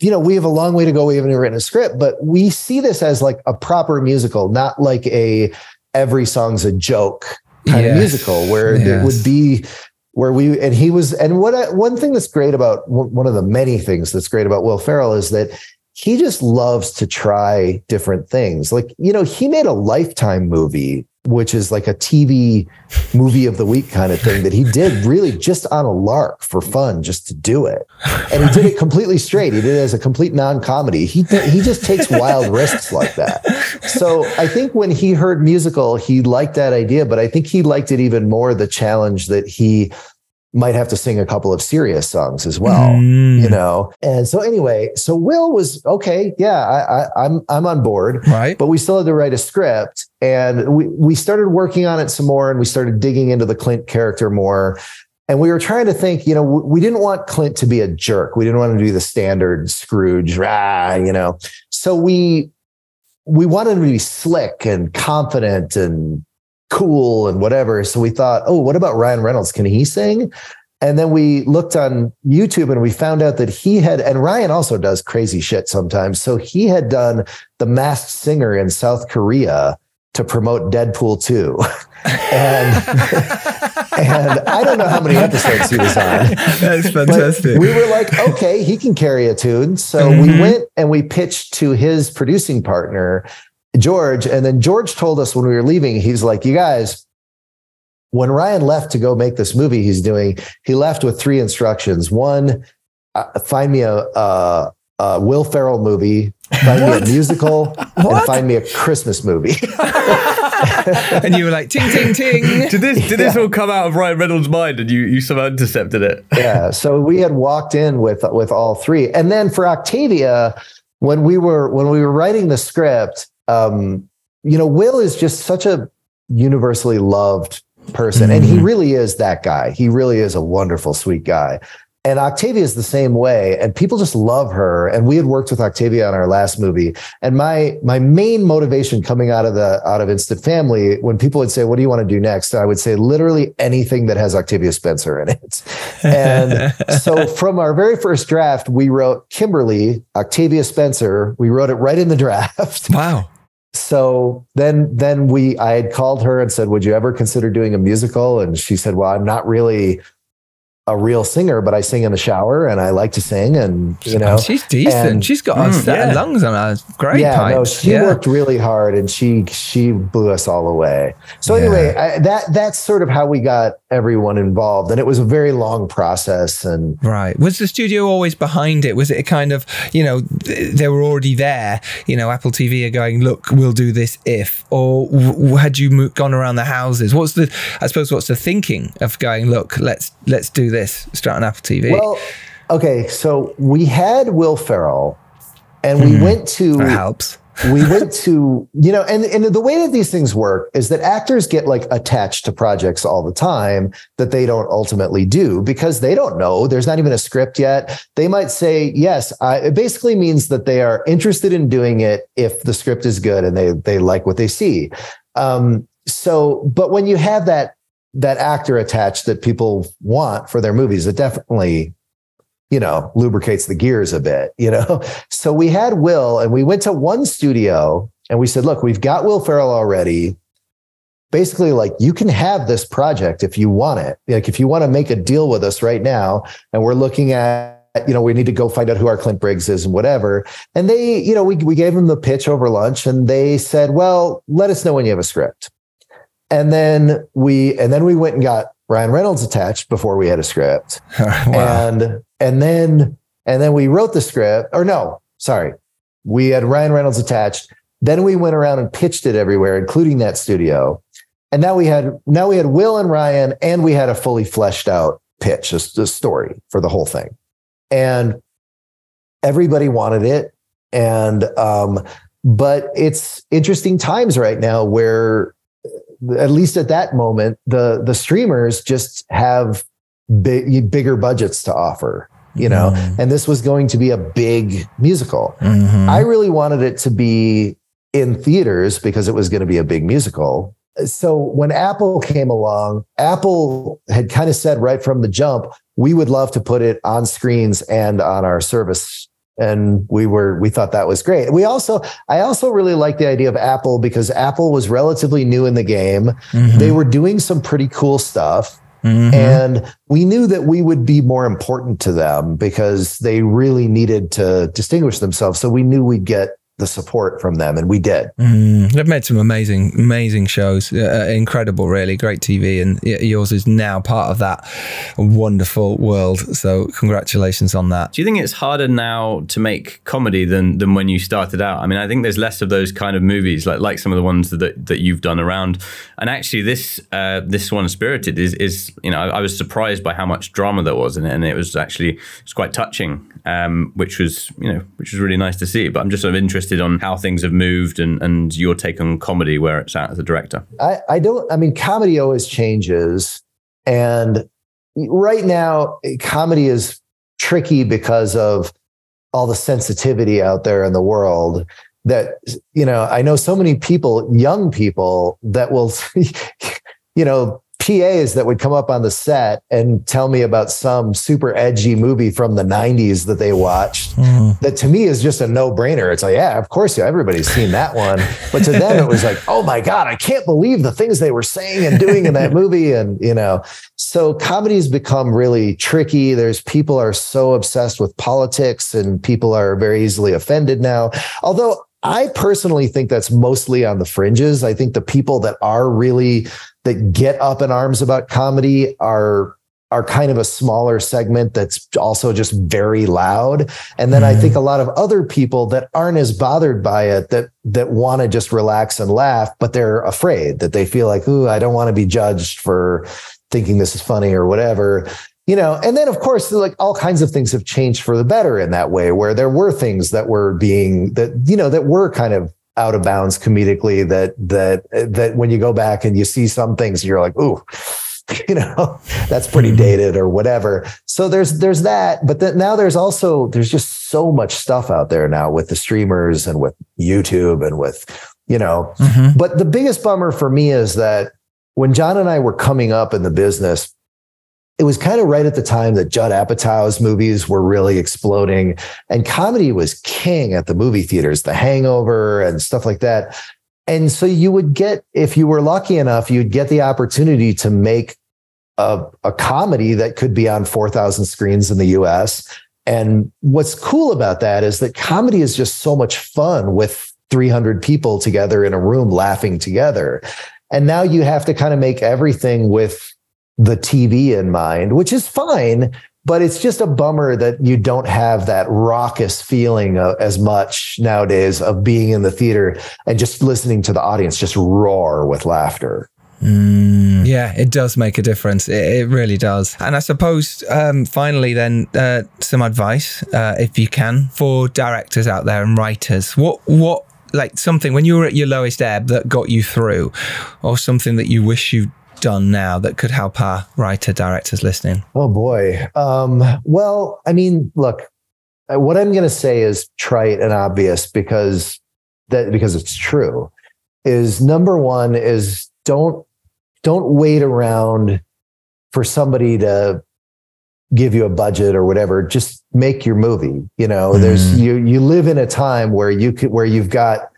you know, we have a long way to go. We haven't written a script, but we see this as like a proper musical, not like a every song's a joke kind yes. of musical where yes. it would be where we and he was and what I, one thing that's great about one of the many things that's great about Will Ferrell is that he just loves to try different things. Like, you know, he made a lifetime movie which is like a TV movie of the week kind of thing that he did really just on a lark for fun, just to do it. And he did it completely straight. He did it as a complete non-comedy. He he just takes wild risks like that. So I think when he heard musical, he liked that idea, but I think he liked it even more the challenge that he might have to sing a couple of serious songs as well, mm. you know. And so anyway, so Will was okay, yeah, I, I, I'm I'm on board, right? But we still had to write a script, and we we started working on it some more, and we started digging into the Clint character more. And we were trying to think, you know, we didn't want Clint to be a jerk. We didn't want to do the standard Scrooge, rah, you know. So we we wanted him to be slick and confident and cool and whatever. So we thought, oh, what about Ryan Reynolds? Can he sing? And then we looked on YouTube and we found out that he had, and Ryan also does crazy shit sometimes. So he had done the masked singer in South Korea to promote Deadpool 2. and, and I don't know how many episodes he was on. That's fantastic. we were like, okay, he can carry a tune. So mm-hmm. we went and we pitched to his producing partner George. And then George told us when we were leaving, he's like, you guys, when Ryan left to go make this movie he's doing, he left with three instructions. One, uh, find me a, a, a, Will Ferrell movie, find me a musical, and find me a Christmas movie. and you were like, ting, ting, ting. Did this, did this yeah. all come out of Ryan Reynolds' mind and you, you somehow intercepted it? yeah. So we had walked in with, with all three. And then for Octavia, when we were, when we were writing the script, um, you know, Will is just such a universally loved person. Mm-hmm. And he mm-hmm. really is that guy. He really is a wonderful, sweet guy. And Octavia is the same way, and people just love her. And we had worked with Octavia on our last movie. And my my main motivation coming out of the out of Instant Family, when people would say, "What do you want to do next?" I would say literally anything that has Octavia Spencer in it. And so from our very first draft, we wrote Kimberly, Octavia Spencer. We wrote it right in the draft. Wow so then then we i had called her and said would you ever consider doing a musical? And she said well i'm not really a real singer, but I sing in the shower and I like to sing and you know she's decent. And, she's got mm, yeah. lungs on her great yeah, pipes. No, she yeah. worked really hard and she she blew us all away. So yeah. anyway, I, that that's sort of how we got everyone involved, and it was a very long process. And right, was the studio always behind it? Was it a kind of you know they were already there? You know, Apple TV are going, look, we'll do this if, or had you gone around the houses? What's the I suppose what's the thinking of going? Look, let's let's do this straight on Apple TV. Well, okay, so we had Will Ferrell, and we mm, went to that helps. we went to you know and, and the way that these things work is that actors get like attached to projects all the time that they don't ultimately do because they don't know there's not even a script yet they might say yes I, it basically means that they are interested in doing it if the script is good and they they like what they see um, so but when you have that that actor attached that people want for their movies it definitely you know, lubricates the gears a bit, you know? So we had Will and we went to one studio and we said, look, we've got Will Ferrell already. Basically, like you can have this project if you want it. Like if you want to make a deal with us right now, and we're looking at, you know, we need to go find out who our Clint Briggs is and whatever. And they, you know, we we gave them the pitch over lunch and they said, well, let us know when you have a script. And then we and then we went and got Ryan Reynolds attached before we had a script. wow. And and then and then we wrote the script or no, sorry. We had Ryan Reynolds attached. Then we went around and pitched it everywhere including that studio. And now we had now we had Will and Ryan and we had a fully fleshed out pitch, a, a story for the whole thing. And everybody wanted it and um but it's interesting times right now where at least at that moment, the the streamers just have big, bigger budgets to offer. You know, mm. and this was going to be a big musical. Mm-hmm. I really wanted it to be in theaters because it was going to be a big musical. So when Apple came along, Apple had kind of said right from the jump, we would love to put it on screens and on our service and we were we thought that was great. We also I also really like the idea of Apple because Apple was relatively new in the game. Mm-hmm. They were doing some pretty cool stuff. Mm-hmm. And we knew that we would be more important to them because they really needed to distinguish themselves. So we knew we'd get the support from them, and we did. Mm, they've made some amazing, amazing shows. Uh, uh incredible, really great TV, and yours is now part of that wonderful world. So, congratulations on that. Do you think it's harder now to make comedy than than when you started out? I mean, I think there's less of those kind of movies, like like some of the ones that that you've done around. And actually, this uh, this one, Spirited, is is you know I, I was surprised by how much drama there was in it, and it was actually it's quite touching um, which was you know which was really nice to see. But I'm just sort of interested on how things have moved and and your take on comedy where it's at as a director. I, I don't. I mean, comedy always changes, and right now, comedy is tricky because of all the sensitivity out there in the world that you know i know so many people young people that will you know PAs that would come up on the set and tell me about some super edgy movie from the 90s that they watched mm. that to me is just a no-brainer. It's like, yeah, of course, everybody's seen that one. But to them, it was like, oh my God, I can't believe the things they were saying and doing in that movie. And, you know, so comedies become really tricky. There's people are so obsessed with politics and people are very easily offended now. Although I personally think that's mostly on the fringes. I think the people that are really that get up in arms about comedy are are kind of a smaller segment that's also just very loud and then mm. i think a lot of other people that aren't as bothered by it that that want to just relax and laugh but they're afraid that they feel like ooh i don't want to be judged for thinking this is funny or whatever you know and then of course like all kinds of things have changed for the better in that way where there were things that were being that you know that were kind of out of bounds comedically that that that when you go back and you see some things you're like ooh you know that's pretty mm-hmm. dated or whatever so there's there's that but then now there's also there's just so much stuff out there now with the streamers and with youtube and with you know mm-hmm. but the biggest bummer for me is that when john and i were coming up in the business it was kind of right at the time that Judd Apatow's movies were really exploding and comedy was king at the movie theaters, The Hangover and stuff like that. And so you would get, if you were lucky enough, you'd get the opportunity to make a, a comedy that could be on 4,000 screens in the US. And what's cool about that is that comedy is just so much fun with 300 people together in a room laughing together. And now you have to kind of make everything with the TV in mind, which is fine, but it's just a bummer that you don't have that raucous feeling of, as much nowadays of being in the theater and just listening to the audience just roar with laughter. Mm, yeah, it does make a difference. It, it really does. And I suppose, um, finally, then, uh, some advice, uh, if you can, for directors out there and writers. What, what, like something when you were at your lowest ebb that got you through, or something that you wish you done now that could help our writer directors listening? Oh boy. Um, well, I mean, look, uh, what I'm going to say is trite and obvious because that because it's true. Is number one is don't don't wait around for somebody to give you a budget or whatever just make your movie you know mm. there's you you live in a time where you could where you've got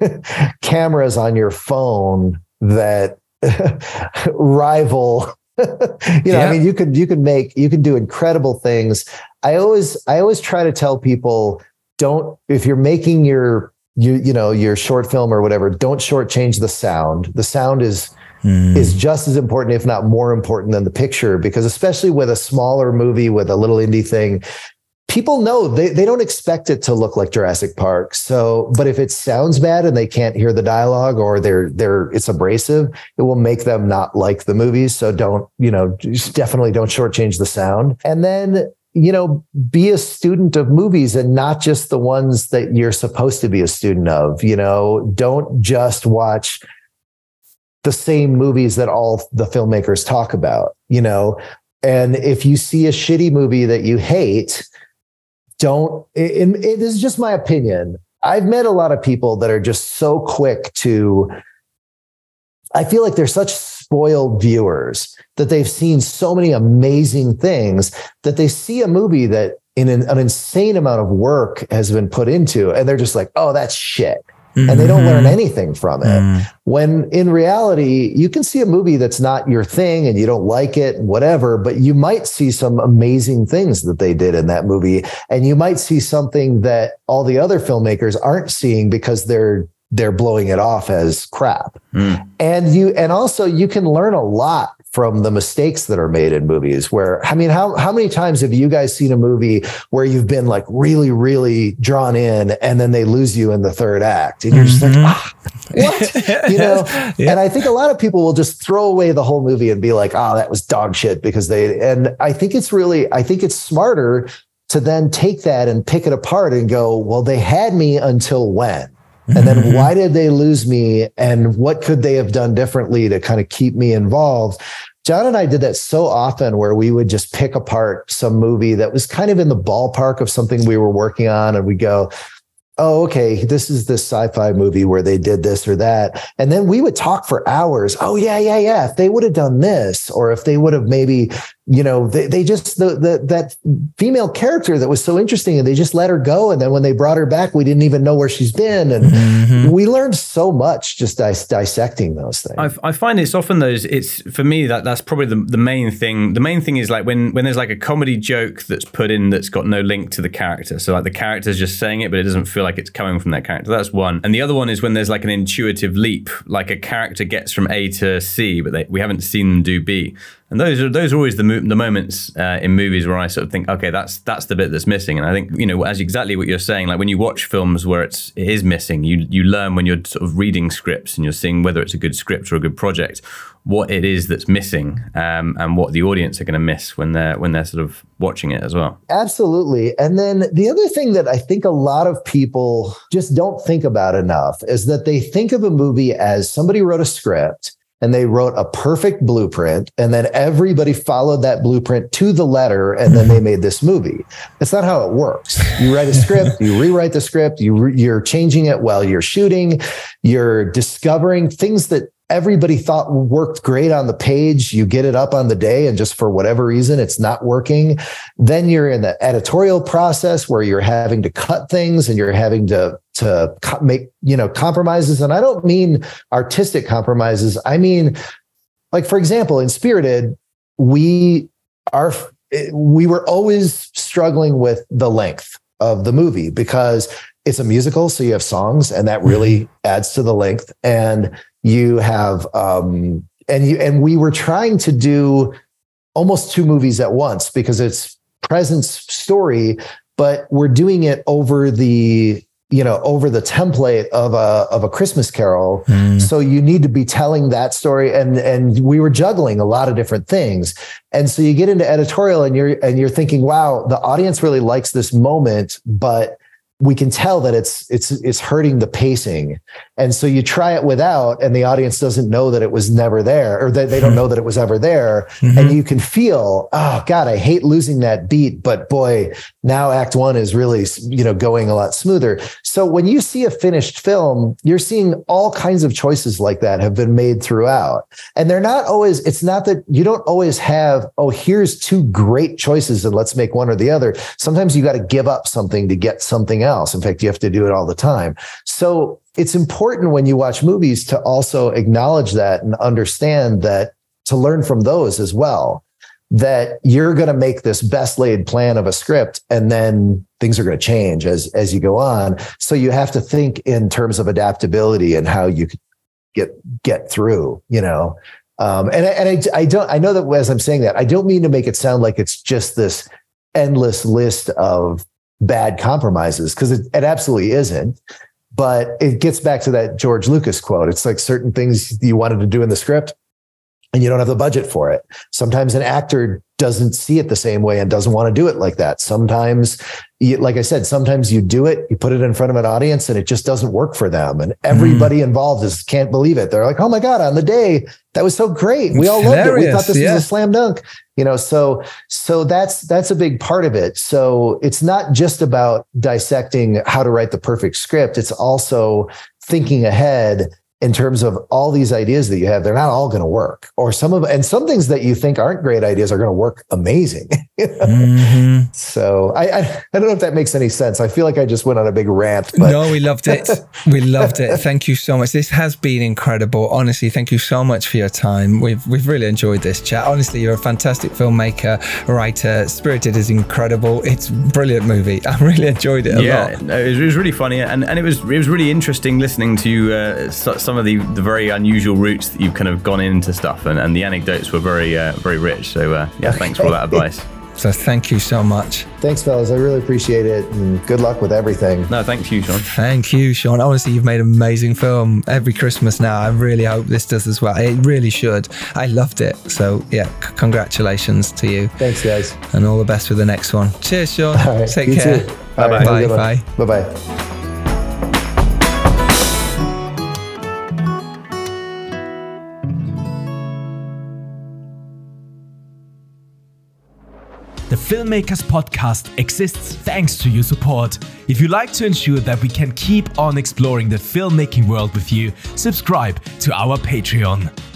cameras on your phone that rival you know yeah. i mean you could you could make you can do incredible things i always i always try to tell people don't if you're making your you you know your short film or whatever don't shortchange the sound the sound is mm. is just as important, if not more important than the picture, because especially with a smaller movie with a little indie thing, people know they, they don't expect it to look like Jurassic Park. So, but if it sounds bad and they can't hear the dialogue or they're they're it's abrasive, it will make them not like the movies. So don't, you know, definitely don't shortchange the sound. And then you know, be a student of movies and not just the ones that you're supposed to be a student of. You know, don't just watch the same movies that all the filmmakers talk about, you know. And if you see a shitty movie that you hate, don't, it, is just my opinion. I've met a lot of people that are just so quick to, I feel like they're such spoiled viewers that they've seen so many amazing things that they see a movie that in an, an insane amount of work has been put into, and they're just like, oh, that's shit. Mm-hmm. and they don't learn mm-hmm. anything from it. Mm. When in reality, you can see a movie that's not your thing and you don't like it, whatever, but you might see some amazing things that they did in that movie. And you might see something that all the other filmmakers aren't seeing because they're they're blowing it off as crap. Mm. And you and also you can learn a lot from the mistakes that are made in movies where I mean how how many times have you guys seen a movie where you've been like really really drawn in and then they lose you in the third act and you're just mm-hmm. like ah, what you know yeah. and I think a lot of people will just throw away the whole movie and be like oh that was dog shit because they and I think it's really I think it's smarter to then take that and pick it apart and go well they had me until when and then mm-hmm. why did they lose me? And what could they have done differently to kind of keep me involved? John and I did that so often where we would just pick apart some movie that was kind of in the ballpark of something we were working on. And we go, oh, okay, this is this sci-fi movie where they did this or that. And then we would talk for hours. Oh, yeah, yeah, yeah. If they would have done this, or if they would have maybe, you know, they, they just the, the that female character that was so interesting and they just let her go. And then when they brought her back, we didn't even know where she's been. And mm-hmm. we learned so much just dis- dissecting those things. I, I, find it's often those, it's for me that that's probably the, the main thing. The main thing is like when when there's like a comedy joke that's put in that's got no link to the character. So like the character's just saying it, but it doesn't feel like it's coming from that character. That's one. And the other one is when there's like an intuitive leap, like a character gets from A to C, but they, we haven't seen them do B. And those are those are always the the moments uh, in movies where I sort of think, okay, that's that's the bit that's missing. And I think you know, as exactly what you're saying, like when you watch films where it's it is missing, you you learn when you're sort of reading scripts and you're seeing whether it's a good script or a good project, what it is that's missing, um, and what the audience are going to miss when they're when they're sort of watching it as well. Absolutely. And then the other thing that I think a lot of people just don't think about enough is that they think of a movie as somebody wrote a script and they wrote a perfect blueprint and then everybody followed that blueprint to the letter and then they mm-hmm. made this movie. That's not how it works. You write a script you rewrite the script you re- you're changing it while you're shooting you're discovering things that everybody thought worked great on the page. You get it up on the day, and just for whatever reason, it's not working. Then you're in the editorial process where you're having to cut things and you're having to to make you know compromises. And I don't mean artistic compromises. I mean, like for example, in Spirited, we are we were always struggling with the length of the movie because it's a musical, so you have songs, and that really mm-hmm. adds to the length. And you have um, and you and we were trying to do almost two movies at once because it's presence story, but we're doing it over the you know over the template of a of a Christmas Carol. Mm. So you need to be telling that story, and and we were juggling a lot of different things, and so you get into editorial, and you're and you're thinking, wow, the audience really likes this moment, but we can tell that it's it's it's hurting the pacing and so you try it without and the audience doesn't know that it was never there or that they don't know that it was ever there mm-hmm. and you can feel oh god i hate losing that beat but boy now act 1 is really you know going a lot smoother so when you see a finished film you're seeing all kinds of choices like that have been made throughout and they're not always it's not that you don't always have oh here's two great choices and let's make one or the other sometimes you got to give up something to get something else. In fact, you have to do it all the time. So it's important when you watch movies to also acknowledge that and understand that to learn from those as well that you're going to make this best laid plan of a script and then things are going to change as as you go on so you have to think in terms of adaptability and how you get get through, you know. Um, and and I, I don't I know that as I'm saying that I don't mean to make it sound like it's just this endless list of bad compromises because it, it absolutely isn't. But it gets back to that George Lucas quote. It's like certain things you wanted to do in the script and you don't have the budget for it. Sometimes an actor doesn't see it the same way and doesn't want to do it like that. Sometimes, like I said, sometimes you do it, you put it in front of an audience and it just doesn't work for them. And everybody mm. involved is can't believe it. They're like, oh my God, on the day, that was so great. We all loved it. We thought this yeah. was a slam dunk. You know, so so that's that's a big part of it. So it's not just about dissecting how to write the perfect script. It's also thinking ahead in terms of all these ideas that you have, they're not all going to work. Or some of and some things that you think aren't great ideas are going to work amazing. mm-hmm. So I, I, I don't know if that makes any sense. I feel like I just went on a big rant. But. No, we loved it. we loved it. Thank you so much. This has been incredible. Honestly, thank you so much for your time. We've we've really enjoyed this chat. Honestly, you're a fantastic filmmaker, writer. Spirited is incredible. It's a brilliant movie. I really enjoyed it a yeah, lot. it was, it was really funny, and, and it was it was really interesting listening to uh, some some of the, the very unusual routes that you've kind of gone into stuff, and, and the anecdotes were very uh, very rich. So uh, yeah, thanks for all that advice. So thank you so much. Thanks, fellas. I really appreciate it, and good luck with everything. No, thank you, Sean. Thank you, Sean. Honestly, you've made an amazing film every Christmas now. I really hope this does as well. It really should. I loved it. So yeah, c- congratulations to you. Thanks, guys, and all the best with the next one. Cheers, Sean. All right, Take care. Bye bye. Bye bye. Bye bye. The Filmmakers Podcast exists thanks to your support. If you'd like to ensure that we can keep on exploring the filmmaking world with you, subscribe to our Patreon.